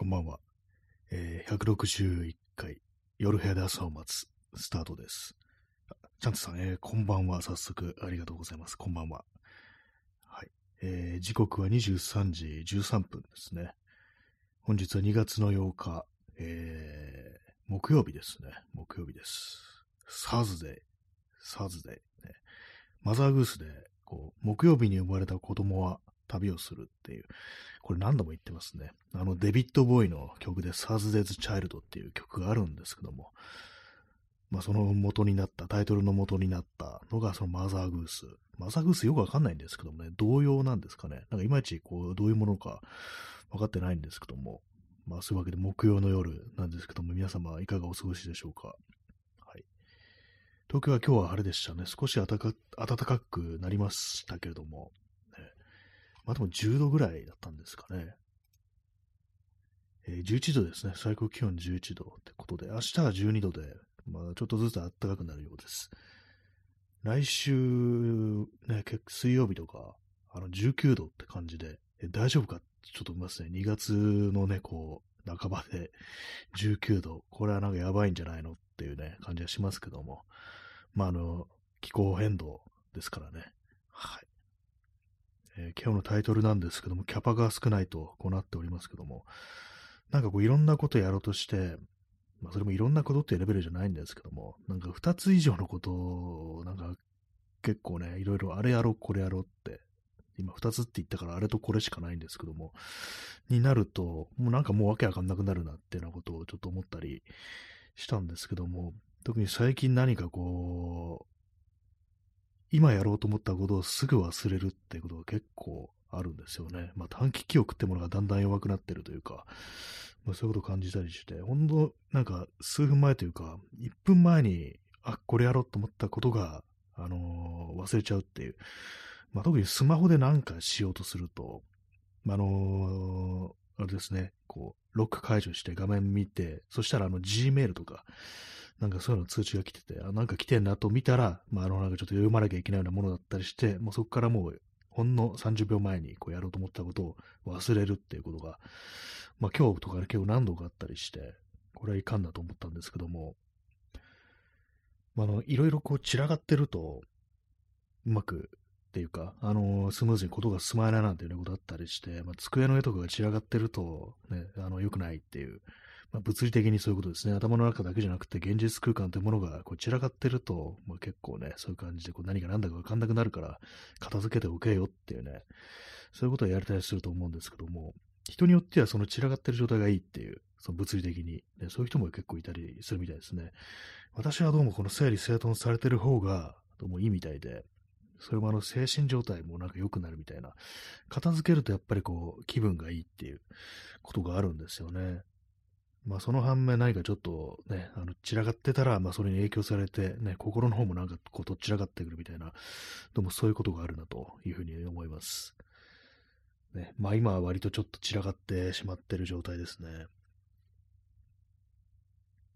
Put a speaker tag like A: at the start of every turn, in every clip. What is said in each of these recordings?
A: こんばんは。えー、161回、夜部屋で朝を待つ、スタートです。ちゃんとさん、えー、こんばんは。早速、ありがとうございます。こんばんは。はい。えー、時刻は23時13分ですね。本日は2月の8日、えー、木曜日ですね。木曜日です。サーズデー、サーズデー、ね。マザーグースで、こう、木曜日に生まれた子供は旅をするっていう、これ何度も言ってますね。あの、デビッド・ボーイの曲で、サーズデズ・チャイルドっていう曲があるんですけども、まあ、その元になった、タイトルの元になったのが、そのマザーグース。マザーグースよくわかんないんですけどもね、童謡なんですかね。なんかいまいち、こう、どういうものか分かってないんですけども、まあ、そういうわけで木曜の夜なんですけども、皆様いかがお過ごしでしょうか。はい。東京は今日は晴れでしたね。少し暖かくなりましたけれども、まあでも10度ぐらいだったんですかね。えー、11度ですね。最高気温11度ってことで、明日は12度で、まあちょっとずつ暖かくなるようです。来週、ね、水曜日とか、あの19度って感じで、え大丈夫かちょっと思いますね。2月のね、こう、半ばで19度。これはなんかやばいんじゃないのっていうね、感じはしますけども。まああの、気候変動ですからね。はい。えー、今日のタイトルなんですけども、キャパが少ないとこうなっておりますけども、なんかこういろんなことやろうとして、まあそれもいろんなことっていうレベルじゃないんですけども、なんか二つ以上のことを、なんか結構ね、いろいろあれやろう、これやろうって、今二つって言ったからあれとこれしかないんですけども、になると、もうなんかもうわけわかんなくなるなっていうようなことをちょっと思ったりしたんですけども、特に最近何かこう、今やろうと思ったことをすぐ忘れるっていうことが結構あるんですよね。まあ短期記憶ってものがだんだん弱くなってるというか、まあ、そういうことを感じたりして、ほんとなんか数分前というか、1分前に、あ、これやろうと思ったことが、あのー、忘れちゃうっていう。まあ特にスマホでなんかしようとすると、あ、あのー、あれですね、こう、ロック解除して画面見て、そしたらあの Gmail とか、なんかそういうの通知が来てて、あ、なんか来てんなと見たら、まあ、あの、なんかちょっと読まなきゃいけないようなものだったりして、もうそこからもう、ほんの30秒前にこうやろうと思ったことを忘れるっていうことが、まあ今日とかで結構何度かあったりして、これはいかんなと思ったんですけども、まあ、の、いろいろこう散らがってると、うまくっていうか、あの、スムーズにことが進まないなんていうことあったりして、まあ、机の上とかが散らがってると、ね、あの、良くないっていう、まあ、物理的にそういうことですね。頭の中だけじゃなくて、現実空間というものがこう散らかってると、まあ、結構ね、そういう感じでこう何が何だか分かんなくなるから、片付けておけよっていうね、そういうことをやりたりすると思うんですけども、人によってはその散らかってる状態がいいっていう、その物理的に、ね、そういう人も結構いたりするみたいですね。私はどうもこの整理整頓されてる方が、どうもいいみたいで、それもあの精神状態もなんか良くなるみたいな。片付けるとやっぱりこう気分がいいっていうことがあるんですよね。まあその反面何かちょっとね、あの散らかってたら、まあそれに影響されて、ね、心の方もなんかこうどっちらかってくるみたいな、どうもそういうことがあるなというふうに思います。ね、まあ今は割とちょっと散らかってしまってる状態ですね。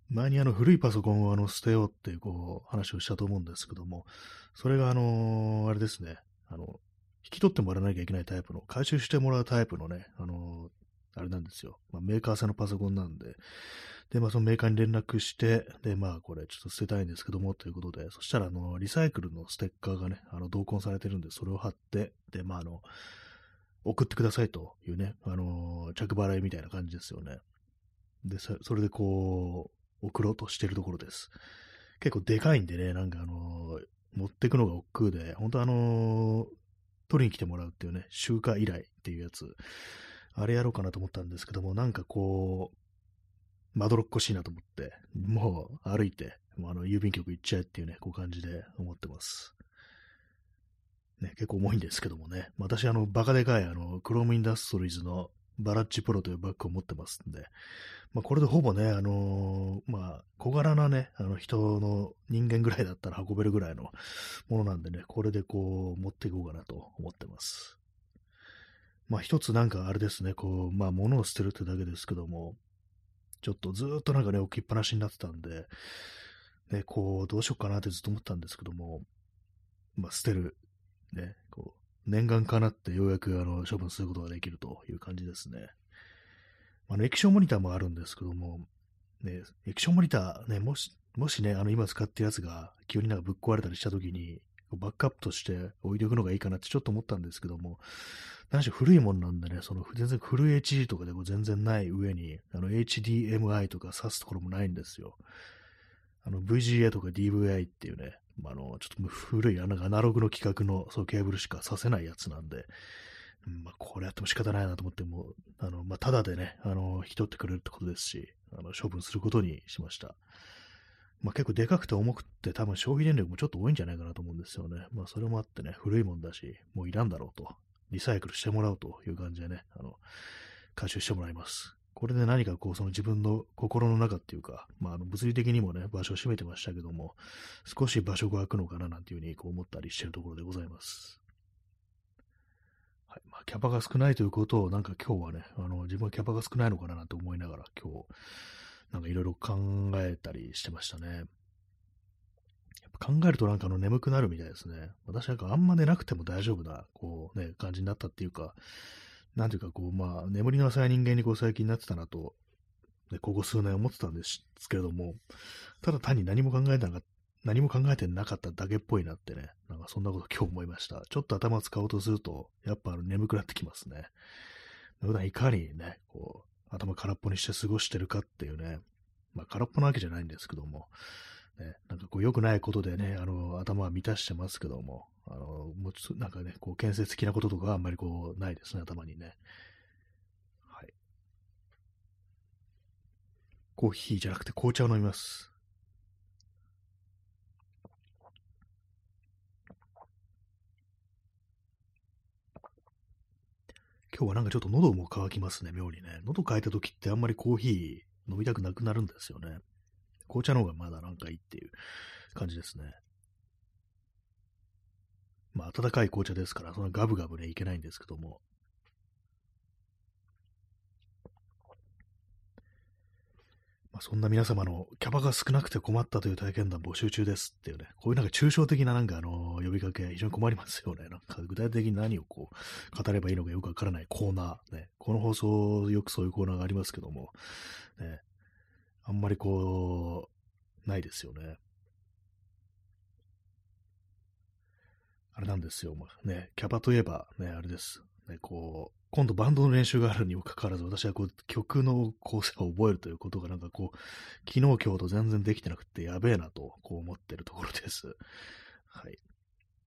A: 前にあの古いパソコンをあの捨てようっていうこう話をしたと思うんですけども、それがあの、あれですね、あの、引き取ってもらわなきゃいけないタイプの、回収してもらうタイプのね、あの、あれなんですよ。まあ、メーカー製のパソコンなんで、で、まあそのメーカーに連絡して、で、まあこれちょっと捨てたいんですけども、ということで、そしたらあの、リサイクルのステッカーがね、あの、同梱されてるんで、それを貼って、で、まああの、送ってくださいというね、あの、着払いみたいな感じですよね。で、それでこう、送ろうとしてるところです。結構でかいんでね、なんかあの、持ってくのが億劫で、本当あの、取りに来てもらうっていうね、集荷依頼っていうやつ、あれやろうかなと思ったんですけども、なんかこう、まどろっこしいなと思って、もう歩いて、もうあの郵便局行っちゃえっていうね、こう感じで思ってます。ね、結構重いんですけどもね、私あの、バカでかいあの、クロームインダストリーズのバラッジプロというバッグを持ってますんで、まあ、これでほぼね、あのー、まあ、小柄なね、あの人の人間ぐらいだったら運べるぐらいのものなんでね、これでこう、持っていこうかなと思ってます。まあ、一つなんかあれですね、こう、まあ、物を捨てるってだけですけども、ちょっとずっとなんかね、置きっぱなしになってたんで、ね、こう、どうしようかなってずっと思ったんですけども、まあ、捨てる、ね、こう、念願かなってようやくあの処分することができるという感じですね。あの液晶モニターもあるんですけども、ね、液晶モニターね、もし、もしね、あの今使ってるやつが急になんかぶっ壊れたりしたときに、バックアップとして置いておくのがいいかなってちょっと思ったんですけども、何しろ古いもんなんでね、その全然フル HD とかでも全然ない上に、あの HDMI とか挿すところもないんですよ。あの VGA とか DVI っていうね、まあ、あの、ちょっと古い、あの、アナログの規格の、そう、ケーブルしかさせないやつなんで、まあ、これやっても仕方ないなと思って、もあの、まあ、ただでね、あの、引き取ってくれるってことですし、あの、処分することにしました。まあ、結構でかくて重くて、多分消費電力もちょっと多いんじゃないかなと思うんですよね。まあ、それもあってね、古いもんだし、もういらんだろうと、リサイクルしてもらうという感じでね、あの、回収してもらいます。これで何かこう、その自分の心の中っていうか、まあ、あの物理的にもね、場所を占めてましたけども、少し場所が空くのかななんていうふうにこう思ったりしてるところでございます。はい。まあ、キャパが少ないということを、なんか今日はね、あの、自分はキャパが少ないのかななんて思いながら、今日、なんかいろいろ考えたりしてましたね。やっぱ考えるとなんかあの眠くなるみたいですね。私なんかあんま寝なくても大丈夫な、こうね、感じになったっていうか、なんていうか、こう、まあ、眠りの浅い人間にこう最近なってたなと、ね、ここ数年思ってたんですけれども、ただ単に何も考えてなかった、何も考えてなかっただけっぽいなってね、なんかそんなこと今日思いました。ちょっと頭使おうとすると、やっぱ眠くなってきますね。普段いかにね、こう、頭空っぽにして過ごしてるかっていうね、まあ空っぽなわけじゃないんですけども、ね、なんかこう良くないことでね、あの、頭は満たしてますけども、あの、もうなんかね、こう建設的なこととかあんまりこうないですね、頭にね。はい。コーヒーじゃなくて紅茶を飲みます。今日はなんかちょっと喉も乾きますね、妙にね。喉乾いた時ってあんまりコーヒー飲みたくなくなるんですよね。紅茶の方がまだなんかいいっていう感じですね。まあ、温かい紅茶ですから、そんなガブガブね、いけないんですけども。まあ、そんな皆様のキャパが少なくて困ったという体験談募集中ですっていうね、こういうなんか抽象的ななんかあの、呼びかけ非常に困りますよね。なんか具体的に何をこう、語ればいいのかよくわからないコーナー。ね、この放送、よくそういうコーナーがありますけども、ね、あんまりこう、ないですよね。あれなんですよ。まあ、ね、キャパといえば、ね、あれです。ね、こう、今度バンドの練習があるにもかかわらず、私はこう、曲の構成を覚えるということがなんかこう、昨日今日と全然できてなくてやべえなと、こう思ってるところです。はい。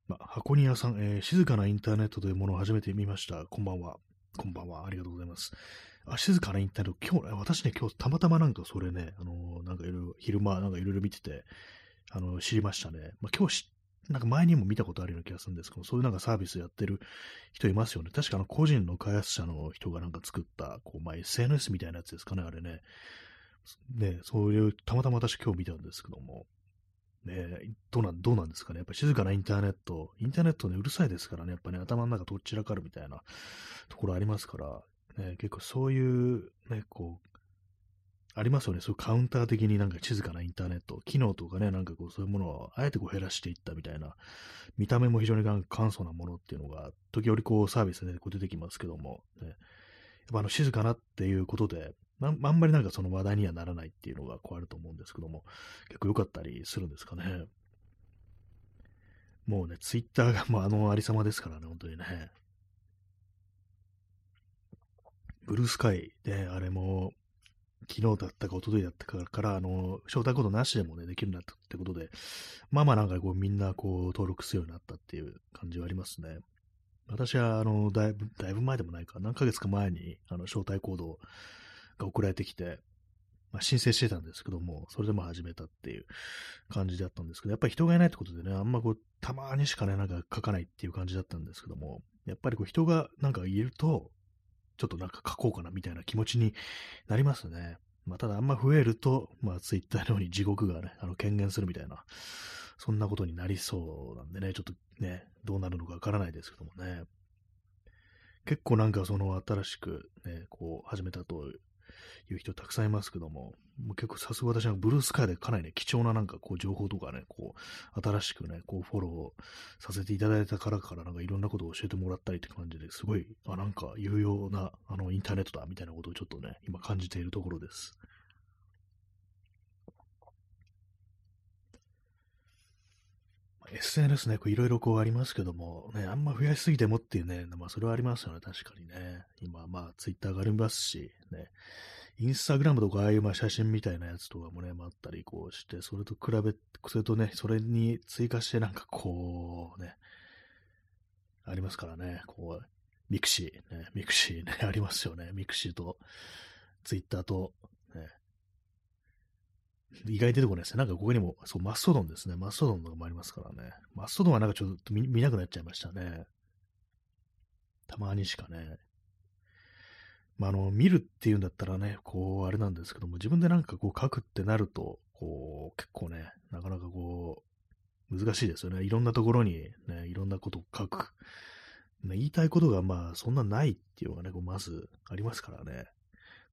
A: まあ、箱庭さん、えー、静かなインターネットというものを初めて見ました。こんばんは。こんばんは。ありがとうございます。あ、静かなインターネット、今日、私ね、今日たまたまなんかそれね、あのー、なんかいろいろ、昼間なんかいろいろ見てて、あのー、知りましたね。まあ、今日知なんか前にも見たことあるような気がするんですけど、そういうなんかサービスやってる人いますよね。確かあの個人の開発者の人がなんか作った、こう、まあ、SNS みたいなやつですかね、あれね。ね、そういう、たまたま私今日見たんですけども、ね、どうなん、どうなんですかね。やっぱ静かなインターネット、インターネットね、うるさいですからね、やっぱね、頭の中どっちらかるみたいなところありますから、ね、結構そういう、ね、こう、ありますよね。そういうカウンター的になんか静かなインターネット、機能とかね、なんかこうそういうものをあえてこう減らしていったみたいな、見た目も非常に簡素なものっていうのが、時折こうサービスで、こう出てきますけども、ね、やっぱあの静かなっていうことで、まあんまりなんかその話題にはならないっていうのがこうあると思うんですけども、結構良かったりするんですかね。もうね、ツイッターがもうあのありさまですからね、本当にね。ブルースカイで、あれも、昨日だったか一昨日だったかから、あの、招待コードなしでもね、できるんだってことで、まあまあなんかこうみんなこう登録するようになったっていう感じはありますね。私は、あの、だいぶ、だいぶ前でもないか、何ヶ月か前に、あの、招待コードが送られてきて、まあ、申請してたんですけども、それでも始めたっていう感じだったんですけど、やっぱり人がいないってことでね、あんまこう、たまにしかね、なんか書かないっていう感じだったんですけども、やっぱりこう人がなんかいると、ちょっとなんか書こうかなみたいな気持ちになりますね。まあ、ただあんま増えると、まあ、ツイッターのように地獄がね、あの、権限するみたいな、そんなことになりそうなんでね、ちょっとね、どうなるのかわからないですけどもね。結構なんかその新しくね、こう始めたという人たくさんいますけども、もう結構さすが私はブルースカイでかなりね、貴重ななんかこう情報とかね、こう、新しくね、こうフォローさせていただいたからからなんかいろんなことを教えてもらったりって感じですごい、あ、なんか有用なあのインターネットだみたいなことをちょっとね、今感じているところです。SNS ね、いろいろこうありますけども、ね、あんま増やしすぎてもっていうね、まあそれはありますよね、確かにね。今、まあツイッターがありますし、ね、インスタグラムとかああいうまあ写真みたいなやつとかもね、まあ、ったりこうして、それと比べ、それとね、それに追加してなんかこうね、ありますからね、こう、ミクシー、ね、ミクシーね、ありますよね、ミクシーと、ツイッターと、ね、意外出てこないですね。なんかここにも、そう、マストドンですね。マストドンとかもありますからね。マストドンはなんかちょっと見なくなっちゃいましたね。たまにしかね。まあ、あの、見るっていうんだったらね、こう、あれなんですけども、自分でなんかこう書くってなると、こう、結構ね、なかなかこう、難しいですよね。いろんなところにね、いろんなことを書く。ね、言いたいことがまあ、そんなないっていうのがね、こうまずありますからね。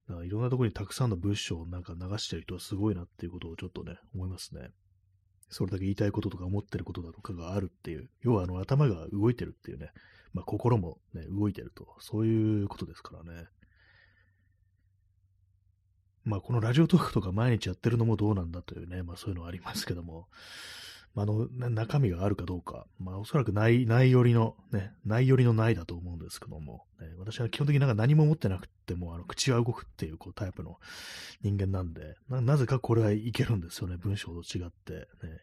A: だからいろんなところにたくさんの文章をなんか流してる人はすごいなっていうことをちょっとね、思いますね。それだけ言いたいこととか思ってることだとかがあるっていう、要はあの頭が動いてるっていうね、まあ心もね、動いてると、そういうことですからね。まあこのラジオトークとか毎日やってるのもどうなんだというね、まあそういうのはありますけども、まあ、の、中身があるかどうか、まあ、おそらくない、ないよりの、ね、ないよりのないだと思うんですけども、ね、私は基本的になんか何も持ってなくても、あの、口は動くっていう、こう、タイプの人間なんで、ななぜかこれはいけるんですよね、文章と違って、ね。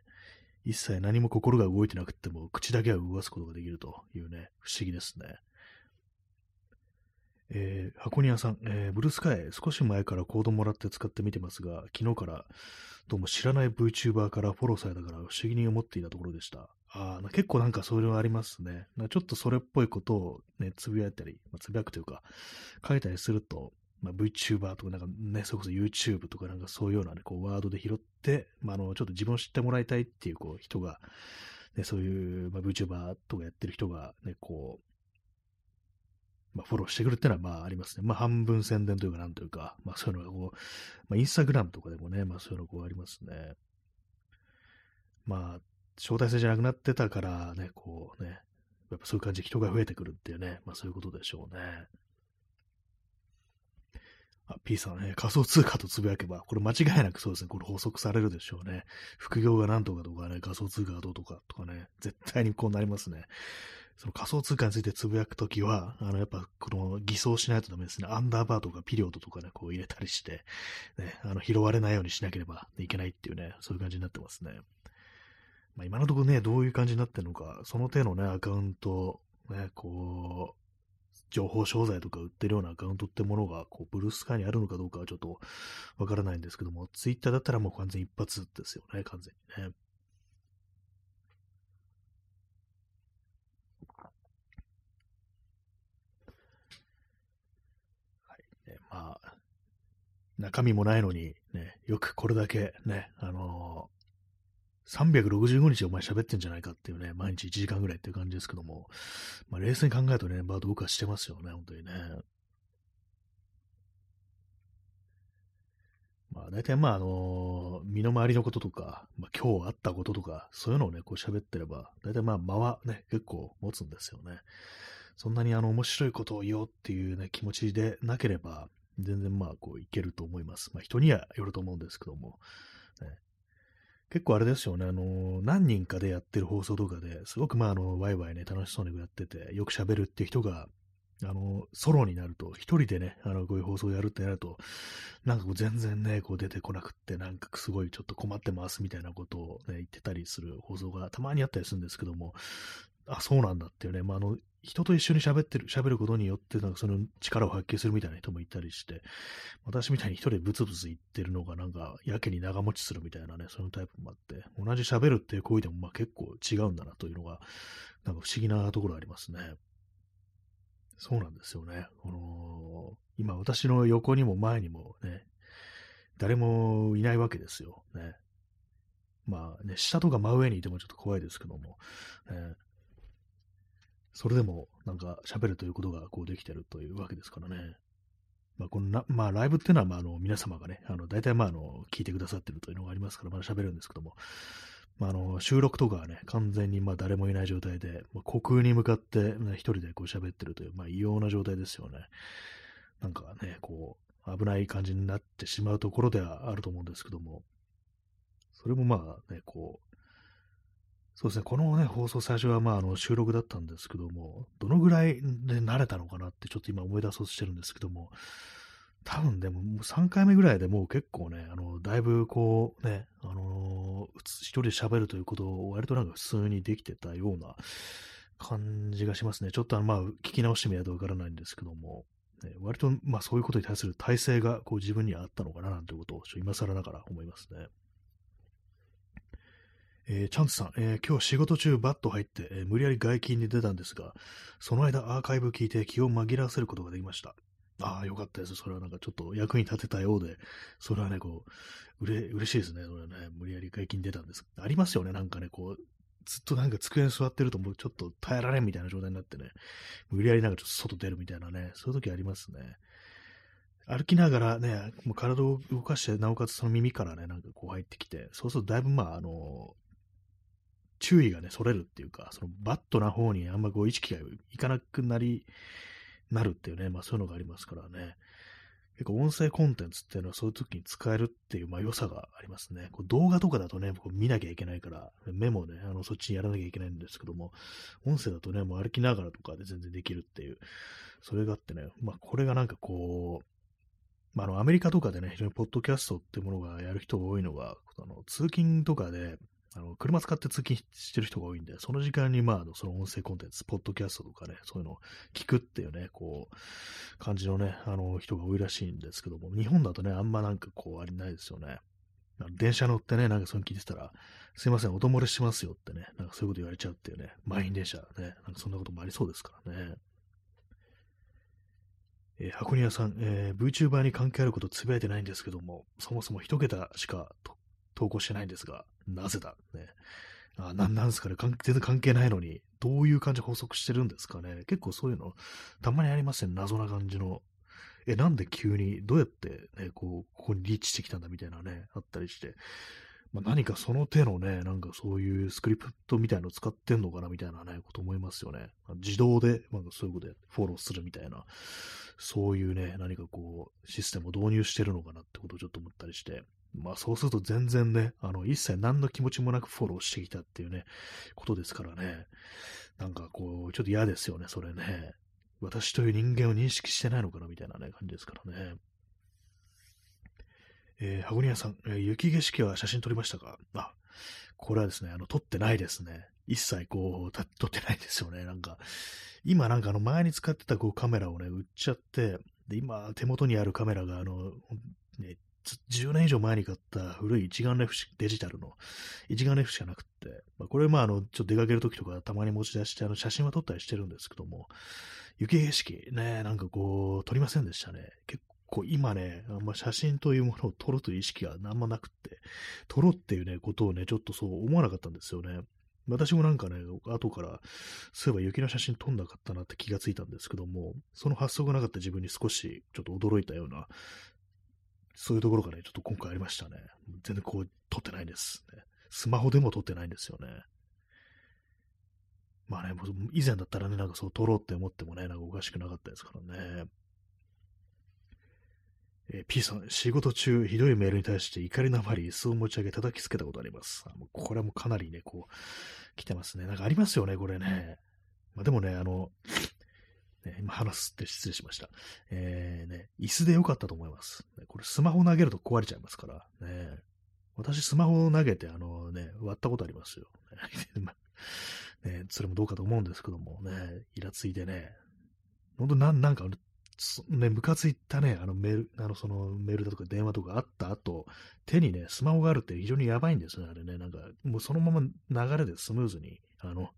A: 一切何も心が動いてなくても、口だけは動かすことができるというね、不思議ですね。えー、箱庭さん、えー、ブルースカイ、少し前からコードもらって使ってみてますが、昨日からどうも知らない VTuber からフォローされたから不思議に思っていたところでした。あ結構なんかそういうのありますね。ちょっとそれっぽいことをね、つぶやいたり、まあ、つぶやくというか、書いたりすると、まあ、VTuber とかなんかね、それこそ YouTube とかなんかそういうようなね、こうワードで拾って、まあ、あの、ちょっと自分を知ってもらいたいっていうこう人が、ね、そういう、まあ、VTuber とかやってる人がね、こう、まあ、フォローしてくるっていうのは、まあ、ありますね。まあ、半分宣伝というか、なんというか、まあ、そういうのがこう、まあ、インスタグラムとかでもね、まあ、そういうのこうありますね。まあ、招待制じゃなくなってたからね、こうね、やっぱそういう感じで人が増えてくるっていうね、まあ、そういうことでしょうね。あ、P さんね、仮想通貨とつぶやけば、これ間違いなくそうですね、これ補足されるでしょうね。副業がなんとかとかね、仮想通貨がどうとかとかね、絶対にこうなりますね。その仮想通貨についてつぶやくときは、あの、やっぱ、この偽装しないとダメですね。アンダーバーとかピリオドとかね、こう入れたりして、ね、あの、拾われないようにしなければいけないっていうね、そういう感じになってますね。まあ、今のところね、どういう感じになってるのか、その手のね、アカウント、ね、こう、情報商材とか売ってるようなアカウントってものが、こう、ブルースカイにあるのかどうかはちょっとわからないんですけども、ツイッターだったらもう完全一発ですよね、完全にね。中身もないのに、ね、よくこれだけね、あのー、365日お前喋ってんじゃないかっていうね、毎日1時間ぐらいっていう感じですけども、まあ、冷静に考えるとね、まあ、どうかしてますよね、本当にね。まあ、大体まあ、あのー、身の回りのこととか、まあ、今日あったこととか、そういうのをね、こう喋ってれば、大体まあ、間はね、結構持つんですよね。そんなにあの、面白いことを言おうっていうね、気持ちでなければ、全然まあ、こう、いけると思います。まあ、人にはよると思うんですけども、ね、結構あれですよね、あの、何人かでやってる放送とかですごくまあ、あの、ワイワイね、楽しそうにやってて、よく喋るって人が、あの、ソロになると、一人でね、あの、こういう放送やるってなると、なんかこう全然ね、こう出てこなくって、なんかすごいちょっと困ってますみたいなことをね、言ってたりする放送がたまにあったりするんですけども、あ、そうなんだっていうね、まあ、あの、人と一緒に喋ってる、喋ることによって、なんかその力を発揮するみたいな人もいたりして、私みたいに一人でブツブツ言ってるのがなんかやけに長持ちするみたいなね、そのタイプもあって、同じ喋るっていう行為でもまあ結構違うんだなというのが、なんか不思議なところありますね。そうなんですよね。この、今私の横にも前にもね、誰もいないわけですよ。ね。まあね、下とか真上にいてもちょっと怖いですけども、ね、それでもなんか喋るということがこうできてるというわけですからね。まあ、このな、まあ、ライブっていうのは、まあ、あの、皆様がね、あの、大体、まあ、あの、聞いてくださってるというのがありますから、まだ喋るんですけども、まあ、あの、収録とかはね、完全に、まあ、誰もいない状態で、まあ、虚空に向かって、ね、一人でこう喋ってるという、まあ、異様な状態ですよね。なんかね、こう、危ない感じになってしまうところではあると思うんですけども、それもまあね、こう、そうですね、このね、放送最初はまああの収録だったんですけども、どのぐらいで慣れたのかなってちょっと今思い出そうとしてるんですけども、多分でももう3回目ぐらいでもう結構ね、あの、だいぶこうね、あのー、一人で喋るということを割となんか普通にできてたような感じがしますね。ちょっとあの、まあ、聞き直してみないとわからないんですけども、ね、割とまあそういうことに対する体制がこう自分にあったのかななんてことを今更ながら思いますね。えー、チャンツさん、えー、今日仕事中バッと入って、えー、無理やり外勤に出たんですが、その間アーカイブ聞いて気を紛らわせることができました。ああ、よかったです。それはなんかちょっと役に立てたようで、それはね、こう、うれ、嬉しいですね。それはね、無理やり外勤に出たんです。ありますよね、なんかね、こう、ずっとなんか机に座ってるともうちょっと耐えられんみたいな状態になってね、無理やりなんかちょっと外出るみたいなね、そういう時ありますね。歩きながらね、もう体を動かして、なおかつその耳からね、なんかこう入ってきて、そうするとだいぶまあ、あの、注意がね、それるっていうか、そのバットな方にあんまこう意識がいかなくなり、なるっていうね、まあそういうのがありますからね。結構音声コンテンツっていうのはそういう時に使えるっていう、まあ良さがありますね。こう動画とかだとね、こう見なきゃいけないから、目もね、あの、そっちにやらなきゃいけないんですけども、音声だとね、もう歩きながらとかで全然できるっていう、それがあってね、まあこれがなんかこう、まあ、あの、アメリカとかでね、非常にポッドキャストっていうものがやる人が多いのが、あの、通勤とかで、あの、車使って通勤してる人が多いんで、その時間に、まあ、その音声コンテンツ、ポッドキャストとかね、そういうのを聞くっていうね、こう、感じのね、あの、人が多いらしいんですけども、日本だとね、あんまなんかこう、ありないですよね。電車乗ってね、なんかそういうの聞いてたら、すいません、音漏れしますよってね、なんかそういうこと言われちゃうっていうね、満員電車ね、なんかそんなこともありそうですからね。えー、箱庭さん、えー、VTuber に関係あることつぶやいてないんですけども、そもそも一桁しか投稿してないんですが、なぜだ？ね。あなんなんですかね全然関係ないのに、どういう感じで補足してるんですかね。結構そういうの、たまにありますね。謎な感じの。え、なんで急に、どうやってね、こう、ここにリーチしてきたんだみたいなね、あったりして。まあ、何かその手のね、なんかそういうスクリプトみたいのを使ってんのかなみたいなね、こと思いますよね。自動で、まあ、そういうことでフォローするみたいな、そういうね、何かこう、システムを導入してるのかなってことをちょっと思ったりして。まあそうすると全然ね、あの、一切何の気持ちもなくフォローしてきたっていうね、ことですからね。なんかこう、ちょっと嫌ですよね、それね。私という人間を認識してないのかなみたいなね、感じですからね。えー、箱庭さん、えー、雪景色は写真撮りましたか？あ、これはですね、あの、撮ってないですね。一切こう、撮ってないですよね。なんか、今なんかあの前に使ってたこうカメラをね、売っちゃって、で、今手元にあるカメラがあの、ね、10年以上前に買った古い一眼レフデジタルの一眼レフしかなくって、まあ、これまああの、ちょっと出かけるときとかたまに持ち出してあの写真は撮ったりしてるんですけども、雪景色ね、なんかこう、撮りませんでしたね。結構今ね、あんま写真というものを撮るという意識があんまなくって、撮ろうっていうね、ことをね、ちょっとそう思わなかったんですよね。私もなんかね、後から、そういえば雪の写真撮んなかったなって気がついたんですけども、その発想がなかった自分に少しちょっと驚いたようなそういうところがね、ちょっと今回ありましたね。全然こう、撮ってないです、ね。スマホでも撮ってないんですよね。まあね、以前だったらね、なんかそう撮ろうって思ってもね、なんかおかしくなかったですからね。え、P さん、仕事中、ひどいメールに対して怒りのあまり椅子を持ち上げ叩きつけたことあります。あもうこれはもうかなりね、こう、来てますね。なんかありますよね、これね。まあ、でもね、あの、ね、今話すって失礼しました。えー、ね、椅子でよかったと思います。これスマホ投げると壊れちゃいますから。ね、私スマホを投げて、あのね、割ったことありますよ。ね、それもどうかと思うんですけどもね、イラついてね、本当なん、なんか、ね、ムカついたね、あのメール、あの、そのメールだとか電話とかあった後、手にね、スマホがあるって非常にやばいんですね、あれね。なんか、もうそのまま流れでスムーズに、あの、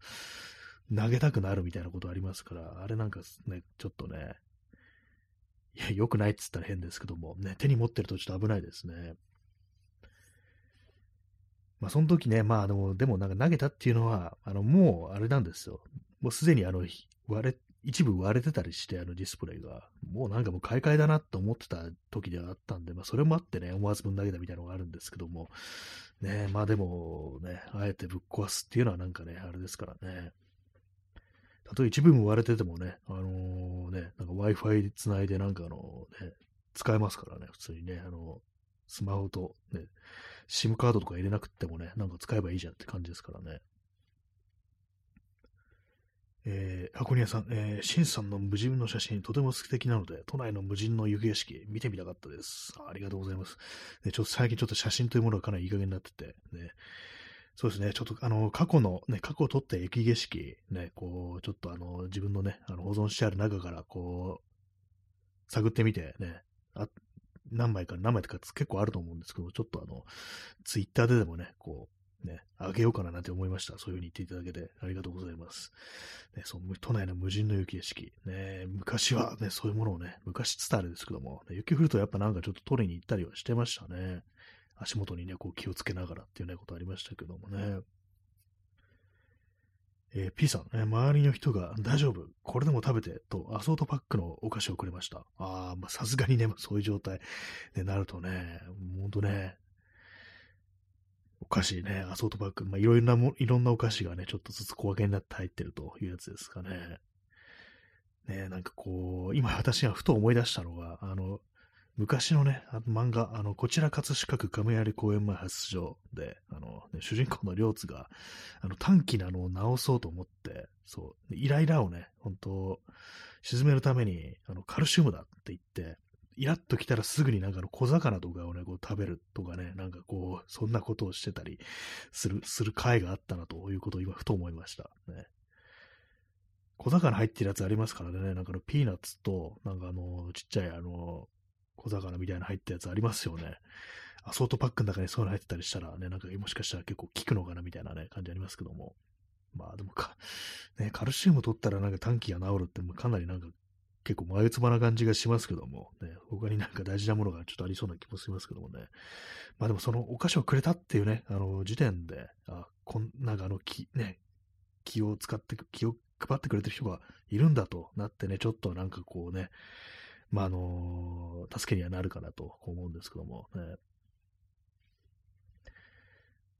A: 投げたくなるみたいなことありますから、あれなんかね、ちょっとね、いや、良くないって言ったら変ですけども、ね、手に持ってるとちょっと危ないですね。まあ、その時ね、まあ、でも、でもなんか投げたっていうのは、あの、もう、あれなんですよ。もうすでにあの、割れ、一部割れてたりして、あのディスプレイが、もうなんかもう買い替えだなと思ってた時ではあったんで、まあそれもあってね、思わずぶん投げたみたいなのがあるんですけども、ね、まあでもね、あえてぶっ壊すっていうのはなんかね、あれですからね。たと一部分割れててもね、あのー、ね、なんか Wi-Fi 繋いでなんかあのね、使えますからね、普通にね、あの、スマホとね、SIM カードとか入れなくてもね、なんか使えばいいじゃんって感じですからね。えー、箱庭さん、えー、シンさんの無人の写真、とても素敵なので、都内の無人の雪景色、見てみたかったです。ありがとうございます。ね、ちょっと最近ちょっと写真というものがかなりいい加減になってて、ね、そうですね、ちょっとあの、過去の、ね、過去を撮った雪景色、ね、こう、ちょっとあの、自分のね、あの保存してある中から、こう、探ってみて、ね、あ何枚か何枚とか結構あると思うんですけど、ちょっとあの、ツイッターででもね、こう、ね、あげようかななんて思いました。そういう風に言っていただけてありがとうございます。ね、その都内の無人の雪景色。ね、昔はね、そういうものをね、昔伝あれですけども、ね、雪降るとやっぱなんかちょっと取りに行ったりはしてましたね。足元にね、こう気をつけながらっていうね、ことありましたけどもね。えー、P さん、えー、周りの人が大丈夫、これでも食べて、とアソートパックのお菓子をくれました。ああ、まあさすがにね、そういう状態になるとね、ほんとね、お菓子ね、アソートパック、まあ、いろいろなも、いろんなお菓子がね、ちょっとずつ小分けになって入ってるというやつですかね。ねなんかこう、今私がふと思い出したのが、あの、昔のね、あ漫画、あの、こちら葛飾区亀有公園前発出場で、あの、ね、主人公の両津が、あの、短期なのを直そうと思って、そう、イライラをね、本当沈めるために、あの、カルシウムだって言って、イラッと来たらすぐになんかの小魚とかをね、こう食べるとかね、なんかこう、そんなことをしてたりする、する回があったなということを今ふと思いました。ね。小魚入ってるやつありますからね、なんかのピーナッツと、なんかあの、ちっちゃいあの、小魚みたいな入ったやつありますよね。アソートパックの中にそういうの入ってたりしたらね、なんかもしかしたら結構効くのかなみたいなね、感じありますけども。まあでもか、ね、カルシウム取ったらなんか短期が治るってかなりなんか結構眉唾な感じがしますけども、ね、他になんか大事なものがちょっとありそうな気もしますけどもね。まあでもそのお菓子をくれたっていうね、あの、時点で、あ、こん、なんかあの、気、ね、気を使って、気を配ってくれてる人がいるんだとなってね、ちょっとなんかこうね、まああの、助けにはなるかなと思うんですけども、ね。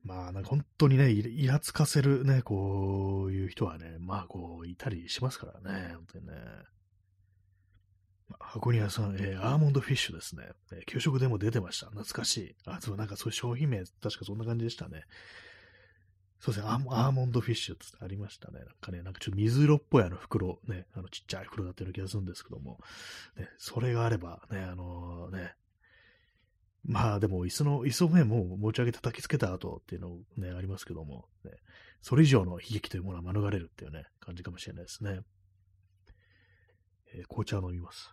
A: まあ、なんか本当にね、イラつかせるね、こういう人はね、まあこう、いたりしますからね、本当にね。箱庭さん、えー、アーモンドフィッシュですね。えー、給食でも出てました。懐かしい。あ、そう、なんかそういう商品名、確かそんな感じでしたね。そうですね、アーモンドフィッシュってありましたね。なんかね、なんかちょっと水色っぽいあの袋、ね、あのちっちゃい袋だったような気がするんですけども、ね、それがあれば、ね、あのー、ね、まあでも、椅子の、椅子をね、もう持ち上げて叩きつけた後っていうのね、ありますけども、ね、それ以上の悲劇というものは免れるっていうね、感じかもしれないですね。えー、紅茶飲みます。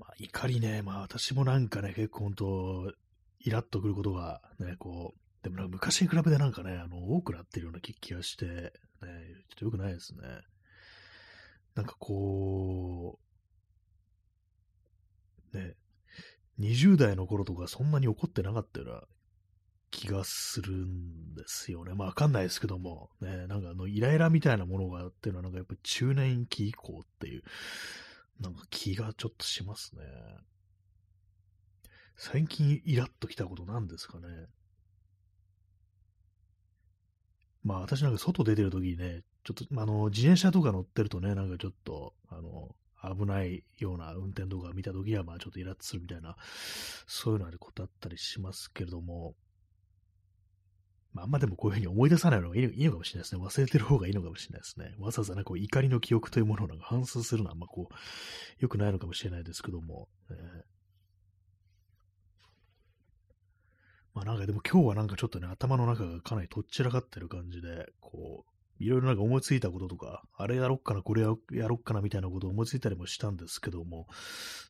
A: まあ、怒りね、まあ私もなんかね、結構本当、イラッとくることがね、こう、でもなんか昔に比べてなんかね、あの、多くなってるような気がして、ね、ちょっと良くないですね。なんかこう、ね、20代の頃とかそんなに怒ってなかったような気がするんですよね。まあわかんないですけども、ね、なんかあの、イライラみたいなものがあっていうのはなんかやっぱ中年期以降っていう、なんか気がちょっとしますね。最近イラッときたことなんですかね。まあ私なんか外出てるときにね、ちょっと、あの、自転車とか乗ってるとね、なんかちょっと、あの、危ないような運転動画見たときは、まあちょっとイラッとするみたいな、そういうのあることあったりしますけれども、まあ、んまでもこういうふうに思い出さないのがいいのかもしれないですね。忘れてる方がいいのかもしれないですね。わざわざね、こう怒りの記憶というものをなんか反芻するのはあんまこう、良くないのかもしれないですけども。えー、まあなんかでも今日はなんかちょっとね、頭の中がかなりとっちらかってる感じで、こう、いろいろなんか思いついたこととか、あれやろっかな、これやろっかなみたいなことを思いついたりもしたんですけども、